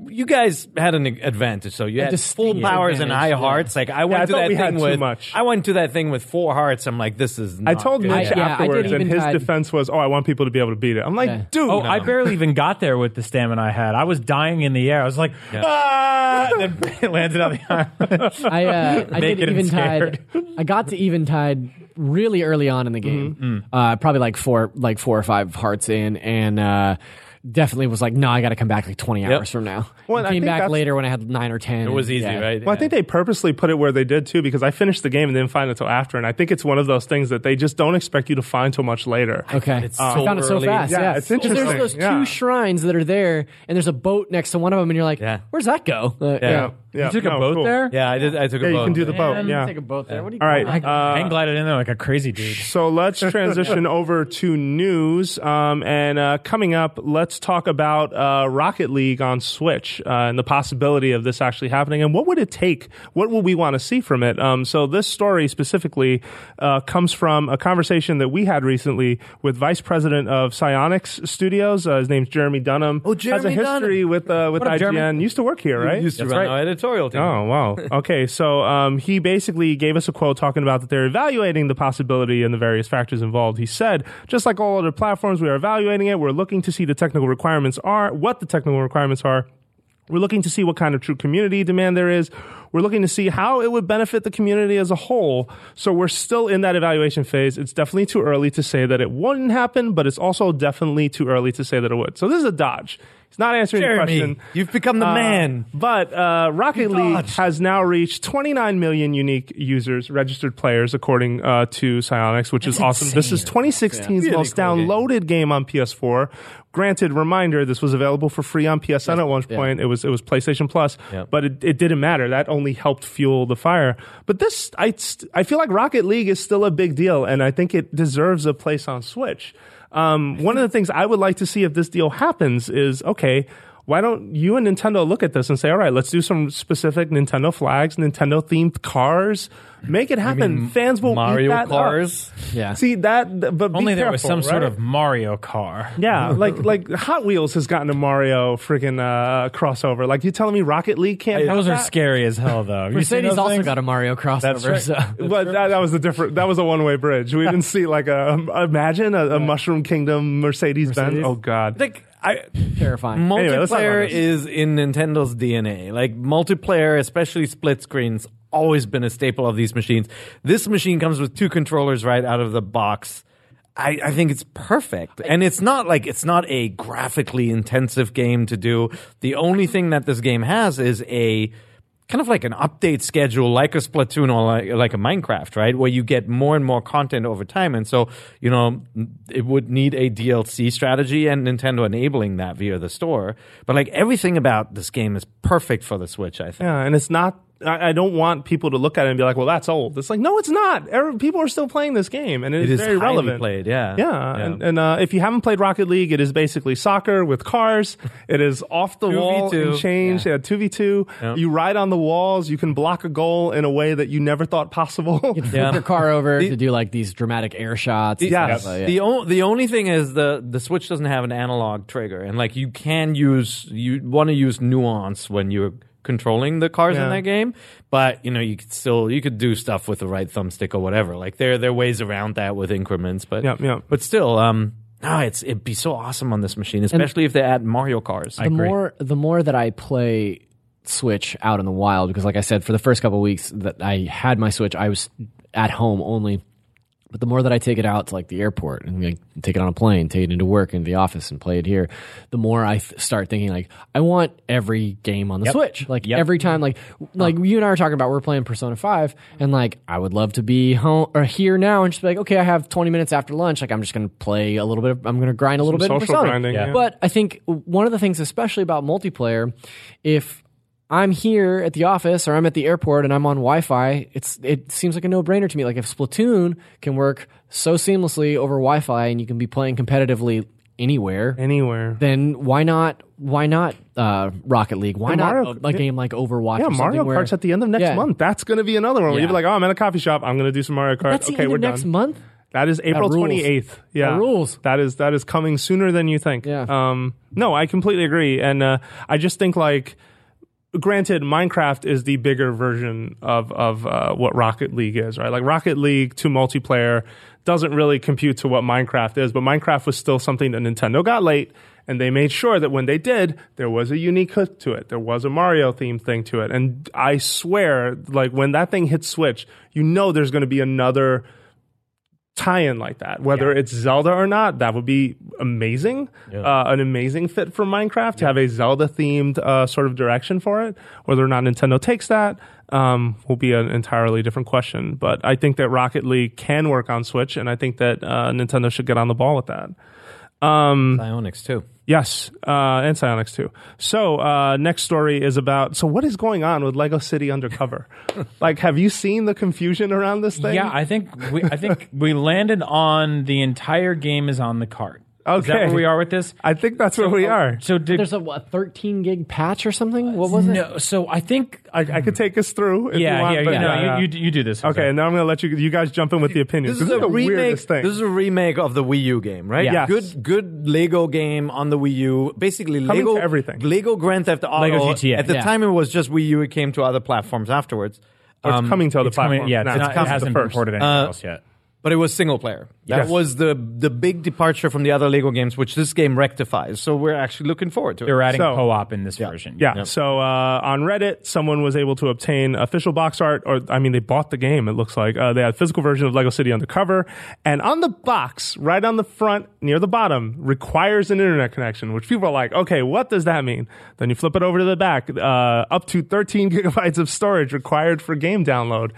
You guys had an advantage, so you had full distinct powers and high yeah. hearts. Like I went I to thought that we had thing too with. much. I went to that thing with four hearts. I'm like, this is. I told good. Mitch I- yeah, afterwards, and his Eventide. defense was, "Oh, I want people to be able to beat it." I'm like, Yeah. dude, Oh, I barely even got there with the stamina I had. I was dying in the air. I was like, ah, and then it landed on the island. I uh, I did Naked and Eventide. I got to Eventide really early on in the game. Mm-hmm. Uh, probably like four, like four or five hearts in, and uh, definitely was like, no, I got to come back like twenty hours from now. Well, I came back later when I had nine or ten. It was and, easy, yeah. right? Well, I think they purposely put it where they did too, because I finished the game and didn't find it until after, and I think it's one of those things that they just don't expect you to find till much later. Okay, it's I so found it so early. fast. Yeah, Yeah, it's 'Cause There's those Yeah. two shrines that are there, and there's a boat next to one of them, and you're like, Yeah. "Where's that go?" Uh, Yeah, yeah. You took No, a boat cool. there? Yeah, I did. I took Yeah, a you can do the boat. Man, Yeah. take a boat there. What do you? All right. call it? uh, hang glided in there like a crazy dude. So let's transition over to news. Um, and uh, coming up, let's talk about uh, Rocket League on Switch uh, and the possibility of this actually happening. And what would it take? What would we want to see from it? Um, so this story specifically uh, comes from a conversation that we had recently with Vice President of Psyonix Studios. Uh, his name's Jeremy Dunham. Oh, Jeremy Has a Jeremy history with uh, with What up, IGN. Jeremy? Used to work here, right? Used to That's run right. Editorial team. Oh wow. Okay, so um, he basically gave us a quote talking about that they're evaluating the possibility and the various factors involved. He said, just like all other platforms, we are evaluating it. We're looking to see the technical requirements are, what the technical requirements are. We're looking to see what kind of true community demand there is. We're looking to see how it would benefit the community as a whole. So we're still in that evaluation phase. It's definitely too early to say that it wouldn't happen, but it's also definitely too early to say that it would. So this is a dodge. He's not answering the question. you've become the Uh, man. But uh, Rocket League has now reached 29 million unique users, registered players, according uh, to Psyonix, which is awesome. This is 2016's Really most cool downloaded game. on PS4. Granted, reminder, this was available for free on PSN at one point. It was it was PlayStation Plus, Yep. but it, it didn't matter. That only helped fuel the fire. But this, I I feel like Rocket League is still a big deal, and I think it deserves a place on Switch. Um, one of the things I would like to see if this deal happens is okay. Why don't you and Nintendo look at this and say, all right, let's do some specific Nintendo flags, Nintendo themed cars, make it happen. Fans will eat Mario that up. cars. yeah. See that, but be Only there was careful, some sort of Mario car. Yeah, like like Hot Wheels has gotten a Mario freaking uh, crossover. Like you telling me Rocket League can't? have Those are that? scary as hell, though. You seen Mercedes those also things? got a Mario crossover. That's right. So. But that, that was a different. That was a one way bridge. We didn't see like a imagine a, a Mushroom Kingdom Mercedes Benz. Oh God. Like I, Terrifying. Anyway, let's talk about multiplayer this. is in Nintendo's DNA. Like multiplayer, especially split screens, always been a staple of these machines. This machine comes with two controllers right out of the box. I, I think it's perfect. And it's not like it's not a graphically intensive game to do. The only thing that this game has is a kind of like an update schedule like a Splatoon or like, like a Minecraft, right? Where you get more and more content over time. And so, you know, it would need a DLC strategy and Nintendo enabling that via the store. But like everything about this game is perfect for the Switch, I think. Yeah, and it's not I, I don't want people to look at it and be like, "Well, that's old." It's like, no, it's not. Every, people are still playing this game, and it It is is very highly relevant. played, yeah. yeah. And, and uh, if you haven't played Rocket League, it is basically soccer with cars. it is off the wall 2v2. and change. Yeah, two v two. You ride on the walls. You can block a goal in a way that you never thought possible. You flip your car over to do like these dramatic air shots. and Yes. stuff, uh, yeah. The o- the only thing is the the Switch doesn't have an analog trigger, and like you can use you want to use nuance when you're controlling the cars Yeah. in that game, but you know you could still you could do stuff with the right thumbstick or whatever. Like there there are ways around that with increments, but Yep, yep. but still, um, no, it's it'd be so awesome on this machine, especially if they add Mario cars. the more the more that I play Switch out in the wild, because like I said, for the first couple of weeks that I had my Switch, I was at home only. But the more that I take it out to like the airport and like, take it on a plane, take it into work into the office and play it here, the more I th- start thinking like I want every game on the Switch. Like every time, like like uh-huh. you and I were talking about, we're playing Persona Five, and like I would love to be home or here now and just be like, okay, I have 20 minutes after lunch. Like I'm just gonna play a little bit. Of, I'm gonna grind a little Some bit. of social Persona. grinding, Yeah. yeah. But I think one of the things, especially about multiplayer, if I'm here at the office or I'm at the airport and I'm on Wi-Fi, it's it seems like a no-brainer to me. Like if Splatoon can work so seamlessly over Wi-Fi and you can be playing competitively anywhere, Anywhere. then why not? Why not uh, Rocket League? Why And not Mario- a, a game like Overwatch? Yeah, Mario where- Kart's at the end of next Yeah. month. That's going to be another one Yeah. you'll be like, oh, I'm at a coffee shop. I'm going to do some Mario Kart. That's okay, we're next done. month. That is April twenty eighth. Yeah, That rules. That is that is coming sooner than you think. Yeah. Um. No, I completely agree, and uh, I just think like, granted, Minecraft is the bigger version of of uh, what Rocket League is, right? Like Rocket League to multiplayer doesn't really compute to what Minecraft is, but Minecraft was still something that Nintendo got late. And they made sure that when they did, there was a unique hook to it. There was a Mario themed thing to it. And I swear, like when that thing hits Switch, you know there's going to be another tie-in like that. Whether it's Zelda or not, that would be amazing. Uh, an amazing fit for Minecraft to have a Zelda-themed uh, sort of direction for it. Whether or not Nintendo takes that um, will be an entirely different question. But I think that Rocket League can work on Switch, and I think that uh, Nintendo should get on the ball with that. Psyonix too. Yes, uh, and Psyonix too. So uh, next story is about. So what is going on with Lego City Undercover? like, have you seen the confusion around this thing? Yeah, I think we, I think we landed on the entire game is on the cart. Is that Okay. where we are with this? I think that's where we are. So did There's a what, 13 gig patch or something. What was it? no? So I think I, I could take us through. If yeah, you want, yeah, but yeah. No, yeah, You, you, you do this. Okay, and now I'm going to let you you guys jump in with the opinions. This is a the remake. weirdest thing. This is a remake of the Wii U game, right? Yes. Good, good Lego game on the Wii U. Basically, Coming Lego to everything. Lego Grand Theft Auto. Lego GTA. At the Yeah. time, it was just Wii U. It came to other platforms afterwards. Or it's coming to other it's coming, platforms. yeah, now. it's not, coming it to hasn't been first. ported anywhere Uh, else yet. But it was single player. That Yes. was the the big departure from the other Lego games, which this game rectifies. So we're actually looking forward to it. They're adding So- co-op in this version. Yeah. So uh, on Reddit, someone was able to obtain official box art, or I mean, they bought the game. It looks like uh, they had a physical version of Lego City Undercover, and on the box, right on the front near the bottom, requires an internet connection. Which people are like, okay, what does that mean? Then you flip it over to the back, uh, up to 13 gigabytes of storage required for game download.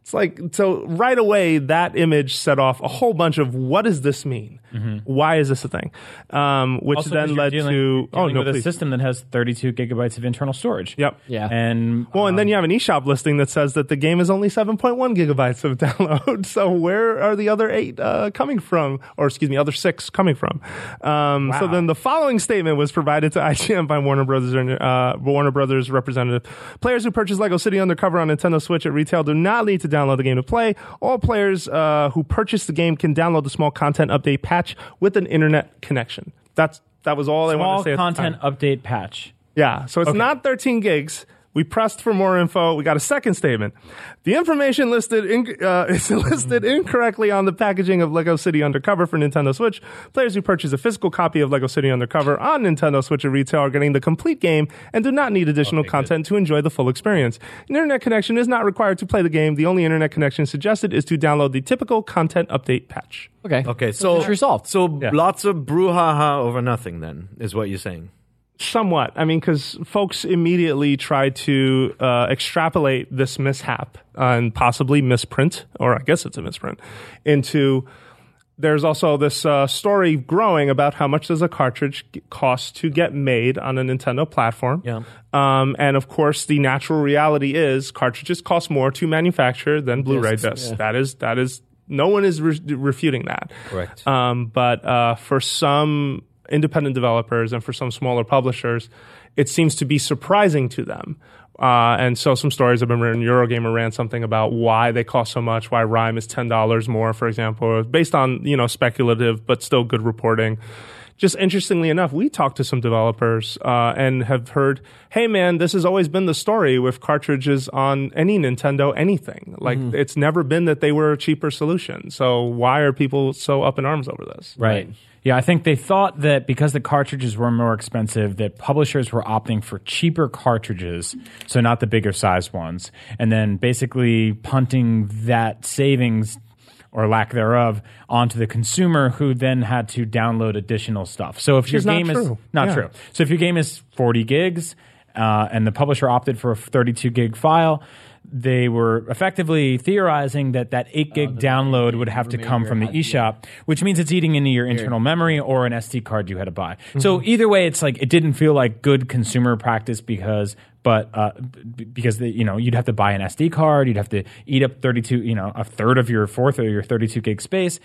It's like so right away that image set off a whole bunch of what does this mean? Why is this a thing? Um, which Also, then 'cause led dealing, to you're oh dealing no with a system that has 32 gigabytes of internal storage. Yep. Yeah. And Well, and then um, you have an eShop listing that says that the game is only 7.1 gigabytes of download. So where are the other eight uh, coming from? Or excuse me, other six coming from? Um, So then the following statement was provided to IGN by Warner Brothers, uh, Warner Brothers representative. Players who purchase Lego City Undercover on Nintendo Switch at retail do not need to download the game to play. All players uh, who purchase the game can download the small content update patch with an internet connection. That's that was all I wanted to say. time. content update patch. Yeah, so it's not 13 gigs. We pressed for more info. We got a second statement. The information listed in, uh, is listed incorrectly on the packaging of Lego City Undercover for Nintendo Switch. Players who purchase a physical copy of Lego City Undercover on Nintendo Switch at retail are getting the complete game and do not need additional content to enjoy the full experience. An internet connection is not required to play the game. The only internet connection suggested is to download the typical content update patch. Okay. Okay, so it's resolved. So lots of brouhaha over nothing. Then is what you're saying. Somewhat. I mean, because folks immediately try to uh, extrapolate this mishap and possibly misprint, or I guess it's a misprint, into there's also this uh, story growing about how much does a cartridge cost to get made on a Nintendo platform. Yeah. Um, and of course, the natural reality is cartridges cost more to manufacture than Blu-ray discs. That is that is no one is re- refuting that. Correct. Um, but uh, for some independent developers and for some smaller publishers, it seems to be surprising to them. Uh, and so some stories have been written. Eurogamer ran something about why they cost so much, why Rhyme is ten dollars more, for example, based on you know speculative but still good reporting. Just interestingly enough, we talked to some developers uh, and have heard, "Hey, man, this has always been the story with cartridges on any Nintendo anything. Like it's never been that they were a cheaper solution. So why are people so up in arms over this?" Right. Yeah, I think they thought that because the cartridges were more expensive, that publishers were opting for cheaper cartridges, so not the bigger size ones, and then basically punting that savings or lack thereof onto the consumer who then had to download additional stuff. So if your not game is true. not Yeah. true. So if your game is 40 gigs uh, and the publisher opted for a 32 gig file, they were effectively theorizing that that 8 gig download would have to come from the eShop, which means it's eating into your internal memory or an SD card you had to buy. So either way, it's like it didn't feel like good consumer practice because but uh, because the, you know you'd have to buy an SD card, you'd have to eat up 32, you know, a third of your fourth or your 32 gig space.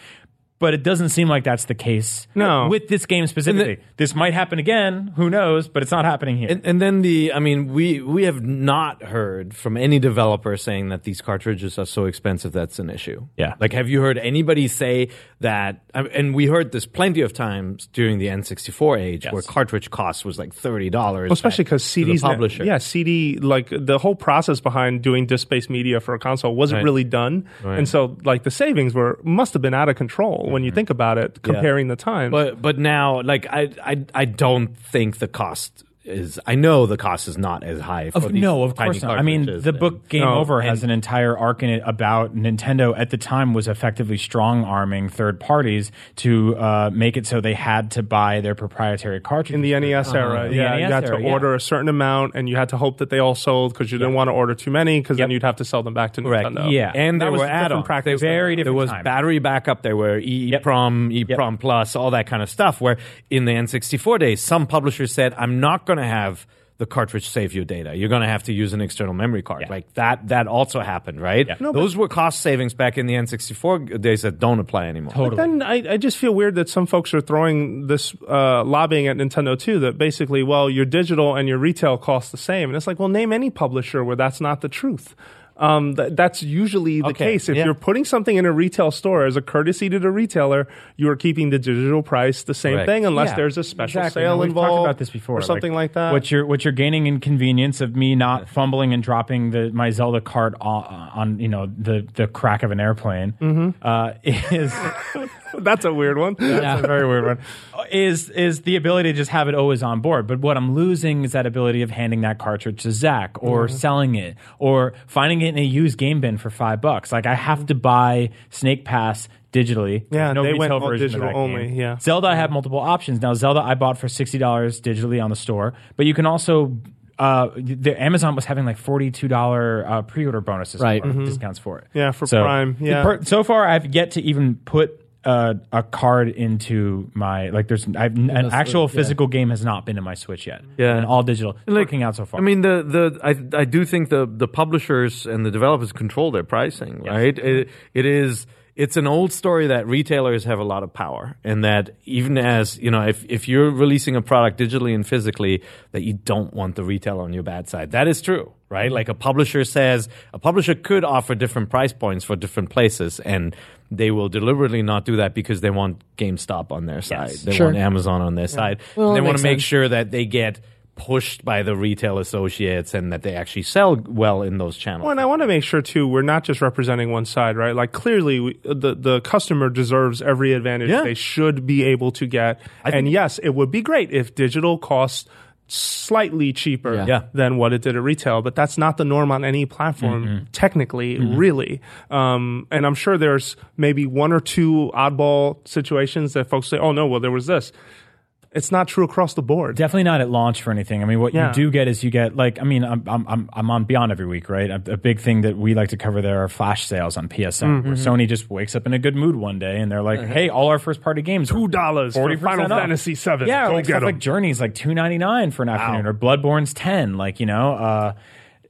But it doesn't seem like that's the case No. with this game specifically. this might happen again, who knows? But it's not happening here. And, and then the, I mean, we we have not heard from any developer saying that these cartridges are so expensive that's an issue. Yeah. Like, have you heard anybody say that? And we heard this plenty of times during the N64 age, where cartridge cost was like thirty dollars, Well, especially because CDs, the publisher. yeah, CD, like the whole process behind doing disk-based media for a console wasn't Right. really done, and so like the savings were must have been out of control when you mm-hmm. think about it, comparing the time. But but now, like, I I I don't think the cost is. I know the cost is not as high. For Of, these no, of tiny course not. I mean, cartridges the and- book Game No, Over has an entire arc in it about Nintendo at the time was effectively strong arming third parties to uh, make it so they had to buy their proprietary cartridges. in the NES era, The yeah, NES you had to era, yeah. order a certain amount, and you had to hope that they all sold because you didn't want to order too many, because then you'd have to sell them back to Correct. Nintendo. Yeah. and there was were different add-ons. practice. There- Very There different was time. battery backup. There were EEPROM, EEPROM Plus, all that kind of stuff. Where in the N64 days, some publishers said, "I'm not going to have." The cartridge save your data. You're going to have to use an external memory card. Yeah. Like that. That also happened, right? No, Those were cost savings back in the N64 days that don't apply anymore. Totally. Then I, I just feel weird that some folks are throwing this uh, lobbying at Nintendo too. That basically, well, your digital and your retail cost the same, and it's like, well, name any publisher where that's not the truth. Um, th- that's usually the Okay, case. If yeah. you're putting something in a retail store as a courtesy to the retailer, you are keeping the digital price the same Correct. thing, unless Yeah, there's a special exactly. sale We've involved talked about this before, or something like, that. What you're what you're gaining in convenience of me not fumbling and dropping the my Zelda cart on, on you know the the crack of an airplane Mm-hmm. uh, is that's a weird one. that's a very weird one. Is is the ability to just have it always on board? But what I'm losing is that ability of handing that cartridge to Zach or Mm-hmm. selling it or finding it in a used game bin for five bucks. Like I have to buy Snake Pass digitally. Yeah, There's no they went retail all version of digital that only, game. yeah. Zelda, I have multiple options now. Zelda, I bought for sixty dollars digitally on the store, but you can also. Uh, the Amazon was having like forty-two dollar uh, pre-order bonuses, Right. or discounts for it. Mm-hmm. Yeah, for Prime, yeah. per- so far, I've yet to even put uh, a card into my like. There's I've, an actual physical game has not been in my Switch yet. Yeah. and all digital. It's working out so far. I mean, the the I I do think the the publishers and the developers control their pricing, right? It, it is it's an old story that retailers have a lot of power, and that even as you know, if if you're releasing a product digitally and physically, that you don't want the retailer on your bad side. That is true, right? Like a publisher says, a publisher could offer different price points for different places, and they will deliberately not do that because they want GameStop on their side, they Sure. want Amazon on their side, Well, they want to make sense. sure that they get pushed by the retail associates and that they actually sell well in those channels. Well, and I want to make sure too, we're not just representing one side, right? Like clearly, we, the the customer deserves every advantage Yeah. they should be able to get. and yes, it would be great if digital costs slightly cheaper Yeah. Yeah. than what it did at retail, but that's not the norm on any platform, technically, really. Um, and I'm sure there's maybe one or two oddball situations that folks say, "Oh no, well there was this." It's not true across the board. Definitely not at launch for anything. I mean, what Yeah. you do get is you get like I mean, I'm I'm I'm, I'm on Beyond every week, right? A, a big thing that we like to cover there are flash sales on PSN, Mm-hmm. where Sony just wakes up in a good mood one day and they're like, "Hey, all our first party games are Two dollars for 40% Final off. Fantasy VII. Yeah, Go like get stuff 'em. like Journey's like two ninety nine for an afternoon, or Bloodborne's ten. Like you know, uh,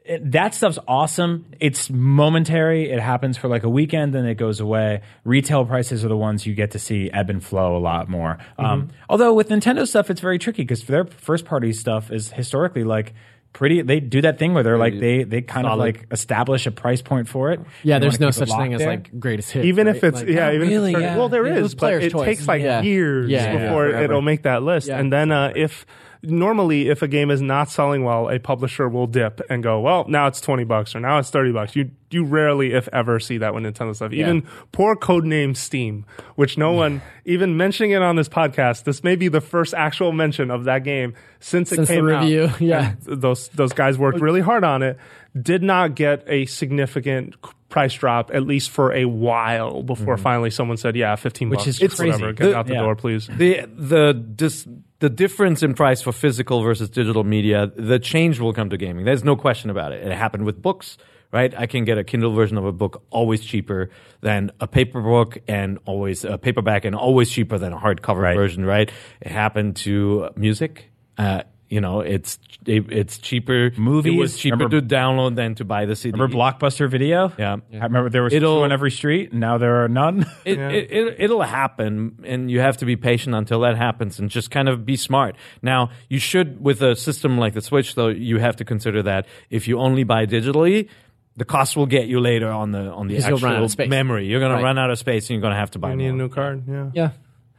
it- that stuff's awesome. It's momentary. It happens for like a weekend, then it goes away. Retail prices are the ones you get to see ebb and flow a lot more. Mm-hmm. Um, although with Nintendo stuff, it's very tricky because their first party stuff is historically like. Pretty, they do that thing where they're like they they kind of like establish a price point for it. Yeah, there's no such thing locked as like greatest hit. even right? if it's Like, yeah, even really, if it's, yeah. well, there Yeah, is, it's but it choice. takes like Yeah. years before it'll make that list. And then uh, if normally if a game is not selling well, a publisher will dip and go, well, now it's twenty bucks or now it's thirty bucks. You you rarely, if ever, see that with Nintendo stuff. Even poor codename Steam, which no one even mentioning it on this podcast. This may be the first actual mention of that game since it Since the came review, out. yeah. And those those guys worked really hard on it. Did not get a significant price drop at least for a while before finally someone said, "Yeah, fifteen Which bucks, is It's crazy. whatever, get The- out the yeah. door, please." the the dis, the difference in price for physical versus digital media, the change will come to gaming. There's no question about it. It happened with books, right? I can get a Kindle version of a book always cheaper than a paper book, and always a paperback, and always cheaper than a hardcover version, right? It happened to music. Uh, you know, it's it, it's cheaper. Movies, It was cheaper remember- to download than to buy the CD. Remember Blockbuster Video? Yeah. I remember there was It'll- two on every street, and now there are none. It, it, it, it'll happen, and you have to be patient until that happens, and just kind of be smart. Now, you should, with a system like the Switch, though, you have to consider that if you only buy digitally, the cost will get you later on the on the actual run out of space. memory. You're going Right. to run out of space, and you're going to have to buy I need a new card. Yeah. Yeah.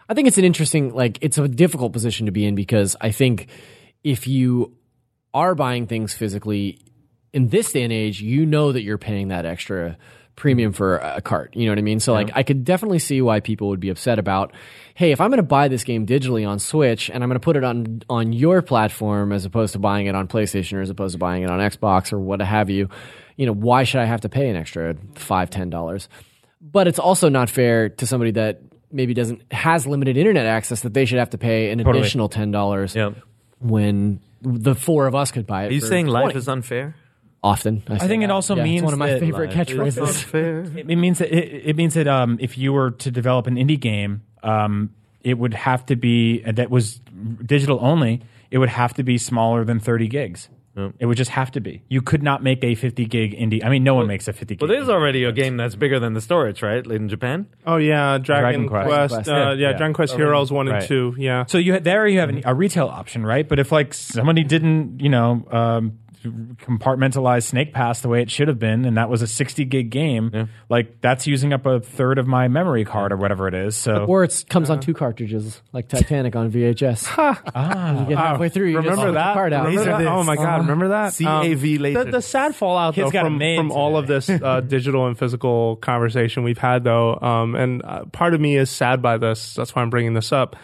I think it's an interesting, like, it's a difficult position to be in because I think if you are buying things physically in this day and age, you know that you're paying that extra premium for a cart. You know what I mean? So, like, I could definitely see why people would be upset about, hey, if I'm going to buy this game digitally on Switch and I'm going to put it on on your platform as opposed to buying it on PlayStation or as opposed to buying it on Xbox or what have you, you know, why should I have to pay an extra five, ten dollars? But it's also not fair to somebody that maybe doesn't has limited internet access that they should have to pay an additional ten dollars Yeah. When the four of us could buy it. Are you for saying life is unfair? often? I, say think it that. also Yeah, it's means one of my that favorite Life is catchphrases. unfair. It, it means that it, it means that um, if you were to develop an indie game, um, it would have to be that was digital only. It would have to be smaller than thirty gigs. It would just have to be. You could not make a fifty gig indie. I mean, no one makes a fifty. Well, gig. there's already a game that's bigger than the storage, right? In Japan? Oh yeah, Dragon, Dragon Quest. Quest. Quest, uh, yeah. yeah, Yeah. Dragon Quest Heroes one and Right. two. Yeah. So you there you have an, a retail option, right? But if like somebody didn't, you know, um, compartmentalize Snake Pass the way it should have been, and that was a 60 gig game, like that's using up a third of my memory card or whatever it is. So Or it comes on two cartridges, like Titanic on VHS. ah, you get halfway through, you just Remember the that? card out. Remember that? Oh my god! Remember that? CAV later. The, the sad fallout though, from, from all of this uh, digital and physical conversation we've had, though, um, and uh, part of me is sad by this. That's why I'm bringing this up.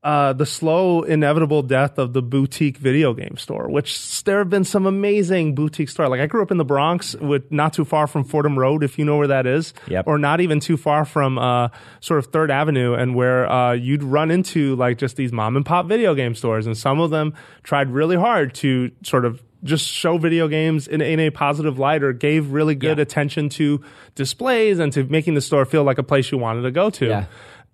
Uh, the slow, inevitable death of the boutique video game store, which there have been some amazing boutique store. Like I grew up in the Bronx, with not too far from Fordham Road, if you know where that is, Yep. or not even too far from uh, sort of Third Avenue, and where uh, you'd run into like just these mom and pop video game stores, and some of them tried really hard to sort of just show video games in, in a positive light or gave really good attention to displays and to making the store feel like a place you wanted to go to. Yeah.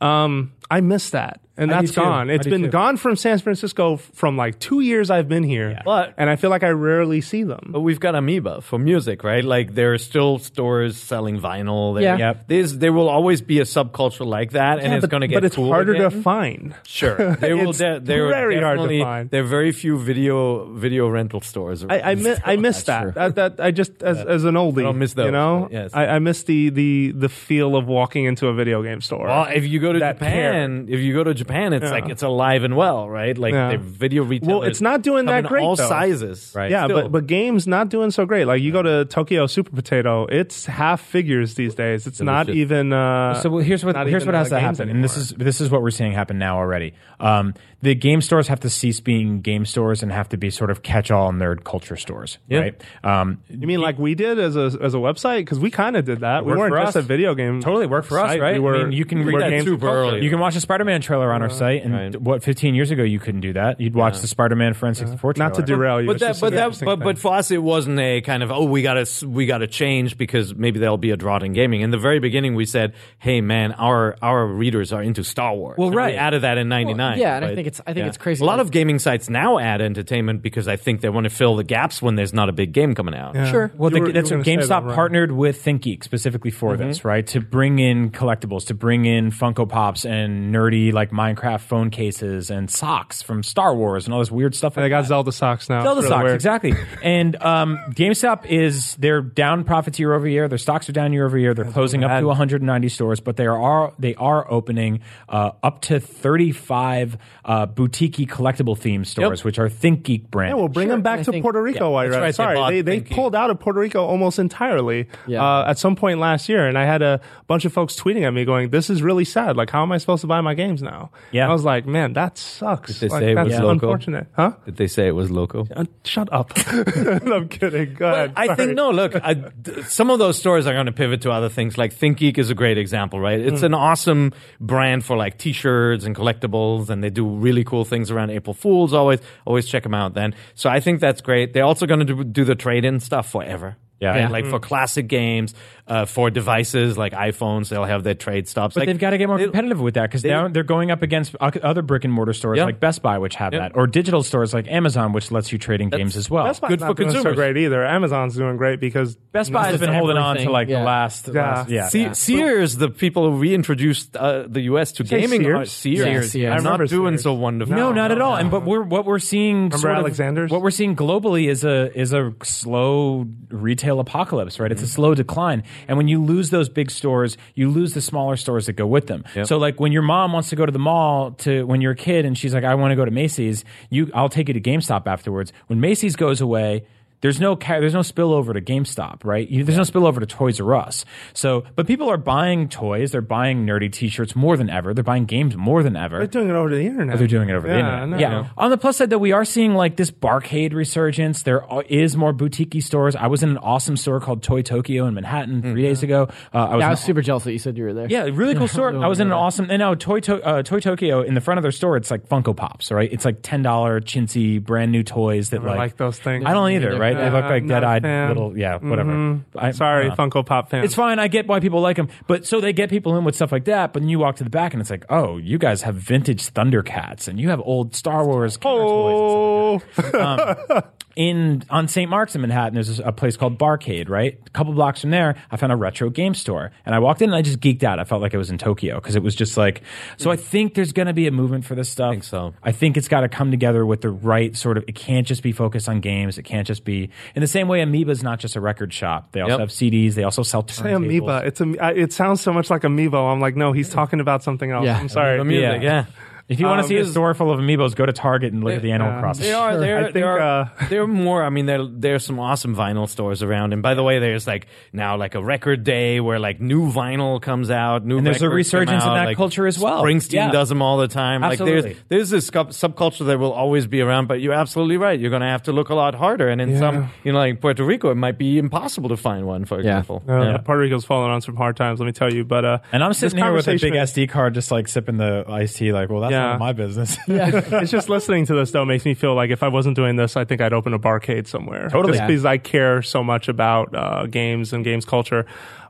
Um, I miss that. And I do that's gone. It's been too. gone from San Francisco f- from like two years I've been here. But- and I feel like I rarely see them. But we've got Amoeba for music, right? Like there are still stores selling vinyl. There, Yeah. Yep. There's, there will always be a subculture like that, and Yeah, it's going to get but it's cool harder again. to find. Sure, there will. It's De- there are very hard to find. There are very few video video rental stores. I, I miss, I miss that. that. That I just as, as an oldie, I don't miss those, You know, yes. I, I miss the, the the feel of walking into a video game store. Well, if you go to That Japan, if you go to Japan, it's Yeah. like it's alive and well, right? Like Yeah. the video retail. Well, it's not doing that great, All though. sizes, Right. yeah, Still. but but games not doing so great. Like you go to Tokyo Super Potato, it's half figures these days. It's not even. Uh, So well, here's what not here's even, what has uh, to games happen, and this anymore. is this is what we're seeing happen now already. Um, the game stores have to cease being game stores and have to be sort of catch-all nerd culture stores, Yeah. right? Um, You mean like we did as a as a website? Because we kind of did that. We weren't just us. a video game. totally work for us, right? We were, I mean, you can we read that games super early. You can watch a Spider-Man trailer on our site, and right. what 15 years ago you couldn't do that. You'd watch the Spider-Man for N64 trailer. Not to derail you, But that, but that, but, but for us, it wasn't a kind of oh we gotta we gotta change because maybe there'll be a drought in gaming. In the very beginning, we said, hey man, our our readers are into Star Wars. Well, And we right. added that in '99. yeah, and I think it's- I think it's crazy, A lot like- of gaming sites now add entertainment because I think they want to fill the gaps when there's not a big game coming out. Sure. Well, You the, were- that's you what were that, GameStop right. partnered with ThinkGeek specifically for Mm-hmm. this, right? To bring in collectibles, to bring in Funko Pops and nerdy like Minecraft phone cases and socks from Star Wars and all this weird stuff. And like I got that. Zelda socks now. Zelda It's really stocks, weird. exactly. And um, GameStop is they're down profits year over year. Their stocks are down year over year. They're closing up to 190 stores, but they are they are opening uh, up to 35 uh, boutique collectible theme stores, which are ThinkGeek brand. Yeah, we'll bring them back I to think- Puerto Rico while that's you're right, they Sorry, they, they pulled out of Puerto Rico almost entirely Yeah. uh, at some point last year. And I had a bunch of folks tweeting at me going, this is really sad. Like, how am I supposed to buy my games now? Yeah. And I was like, man, that sucks. Did they like, say it that's was local? unfortunate. Huh? Did they say it was local? Uh, shut up. I'm kidding. Go ahead. I think no. Look, I, d- some of those stores are going to pivot to other things. Like ThinkGeek is a great example, right? It's Hmm. an awesome brand for like T-shirts and collectibles, and they do really cool things around April Fools. Always, always check them out. Then, so I think that's great. They're also going to do, do the trade-in stuff forever. Yeah. right? Yeah. like for classic games, uh, for devices like iPhones, they'll have their trade stops. But like, they've got to get more they- competitive with that because now they're going up against other brick and mortar stores Yeah. like Best Buy, which have Yeah. that, or digital stores like Amazon, which lets you trade in games as well. Best Buy's good not for doing so consumers. great either. Amazon's doing great because Best Buy has It's been holding on to like yeah. the last, Yeah. last yeah. Se- Sears, the people who reintroduced uh, the U.S. to gaming, Sears? are Sears. Yeah, Sears. are I not doing Sears. so wonderful. No, not at all. And but we're what we're seeing. sort of- Alexander's? What we're seeing globally is a is a slow retail apocalypse, right? It's a slow decline. And when you lose those big stores, you lose the smaller stores that go with them. So like when your mom wants to go to the mall to when you're a kid and she's like, I want to go to Macy's, you I'll take you to GameStop afterwards. When Macy's goes away. There's no there's no spillover to GameStop, right? You, there's no spillover to Toys R Us. So, but people are buying toys. They're buying nerdy T-shirts more than ever. They're buying games more than ever. they're doing it over the internet. They're doing it over the internet. I Yeah. know. On the plus side, though, we are seeing like this barcade resurgence. There is more boutique stores. I was in an awesome store called Toy Tokyo in Manhattan three days ago. Uh, I was, Yeah, I in- was super jealous that you said you were there. yeah, really cool store. I was in an awesome. And now Toy to, uh, Toy Tokyo in the front of their store, it's like Funko Pops, right? It's like ten dollar chintzy brand new toys that I like, like those things. I don't either, right? They look Yeah, like not a dead eyed little, yeah, whatever. I, Sorry, uh, Funko Pop fans. it's fine. I get why people like them, but so they get people in with stuff like that. But then you walk to the back and it's like, oh, you guys have vintage Thundercats and you have old Star Wars killer toys. and stuff like Oh, in on St. Mark's in Manhattan, there's a place called Barcade, right? A couple blocks from there, I found a retro game store, and I walked in and I just geeked out. I felt like I was in Tokyo because it was just like. So I think there's going to be a movement for this stuff. I think so. I think it's got to come together with the right sort of. It can't just be focused on games. It can't just be in the same way. Amoeba's not just a record shop. They also Yep. have CDs. They also sell say turntables. Amoeba. It's a, I- it sounds so much like Amiibo. I'm like, no, he's talking about something else. Yeah. I'm sorry. The music, Yeah. yeah. If you want to Um, see a store full of amiibos, go to Target and look at the Animal Crossing. They are. There, I think, there are. uh, there are more. I mean, there there's some awesome vinyl stores around. And by the way, there's like now like a record day where like new vinyl comes out. New And there's a records come resurgence in that like, culture as well. Springsteen Yeah. does them all the time. Like Absolutely. there's there's this sub- subculture that will always be around. But you're absolutely right. You're going to have to look a lot harder. And in Yeah. some, you know, like Puerto Rico, it might be impossible to find one. For example. Uh, Yeah. Puerto Rico's fallen on some hard times, let me tell you. But uh, And I'm this sitting here with a big conversation- SD card, just like sipping the iced tea. Like, well, that's Yeah. none of my business. it's just listening to this though makes me feel like if I wasn't doing this, I think I'd open a barcade somewhere. Totally. just Yeah. because I care so much about uh, games and games culture.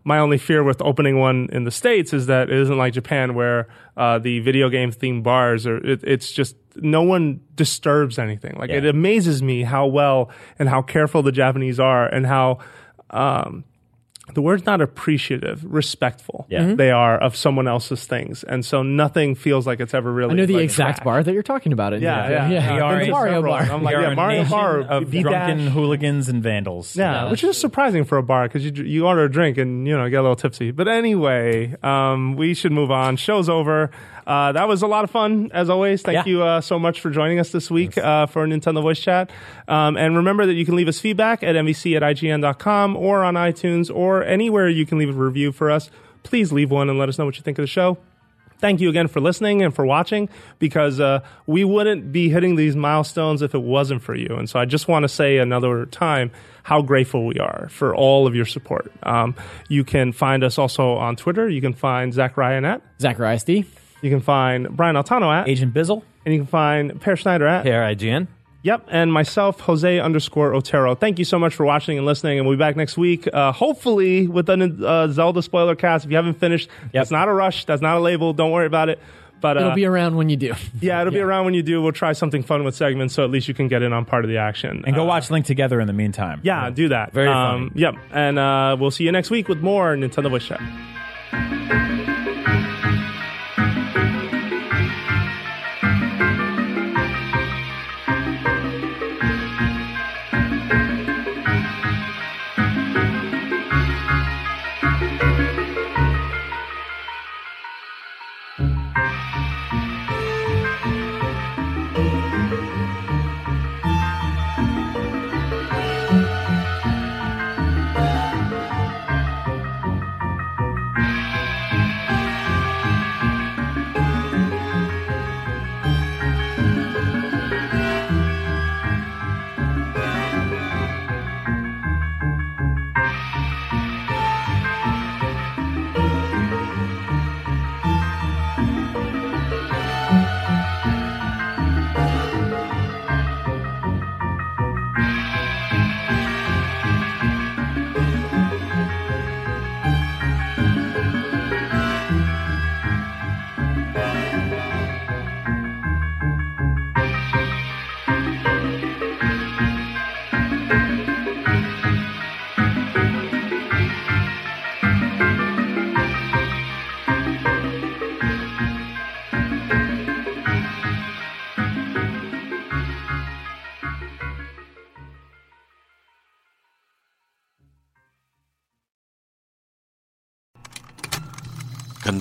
My only fear with opening one in the states is that it isn't like Japan, where uh, the video game themed bars are. It, it's just no one disturbs anything. Like it amazes me how well and how careful the Japanese are, and how. Um, the word's not appreciative, respectful. Yeah. Mhm. They are of someone else's things. And so nothing feels like it's ever really. I know the like, exact trash. bar that you're talking about. In Yeah, here. yeah. yeah. We are the Mario several. bar. I'm like, yeah, a Mario nation Horror of B drunken dash. hooligans and vandals. Yeah, which is surprising for a bar because you you order a drink and you know get a little tipsy. But anyway, um, we should move on. Show's over. Uh, that was a lot of fun as always. Thank Yeah. you uh, so much for joining us this week uh, for Nintendo Voice Chat. Um, and remember that you can leave us feedback at NVC at IGN.com or on iTunes or anywhere you can leave a review for us. Please leave one and let us know what you think of the show thank you again for listening and for watching because uh, we wouldn't be hitting these milestones if it wasn't for you. And so I just want to say another time how grateful we are for all of your support. Um, you can find us also on Twitter. You can find Zach Ryan at. Zacharias D. You can find Brian Altano at, Agent Bizzle. and you can find Peer Schneider at. Here, IGN. Yep, and myself, Jose underscore Otero. Thank you so much for watching and listening, and we'll be back next week, uh, hopefully with a uh, Zelda spoiler cast. If you haven't finished, Yep. it's not a rush. That's not a label. Don't worry about it. But uh, It'll be around when you do. yeah, it'll be around when you do. We'll try something fun with segments, so at least you can get in on part of the action. And go Uh, watch Link Together in the meantime. Yeah, do that. Very um, funny. Yep, and uh, we'll see you next week with more Nintendo Voice Chat.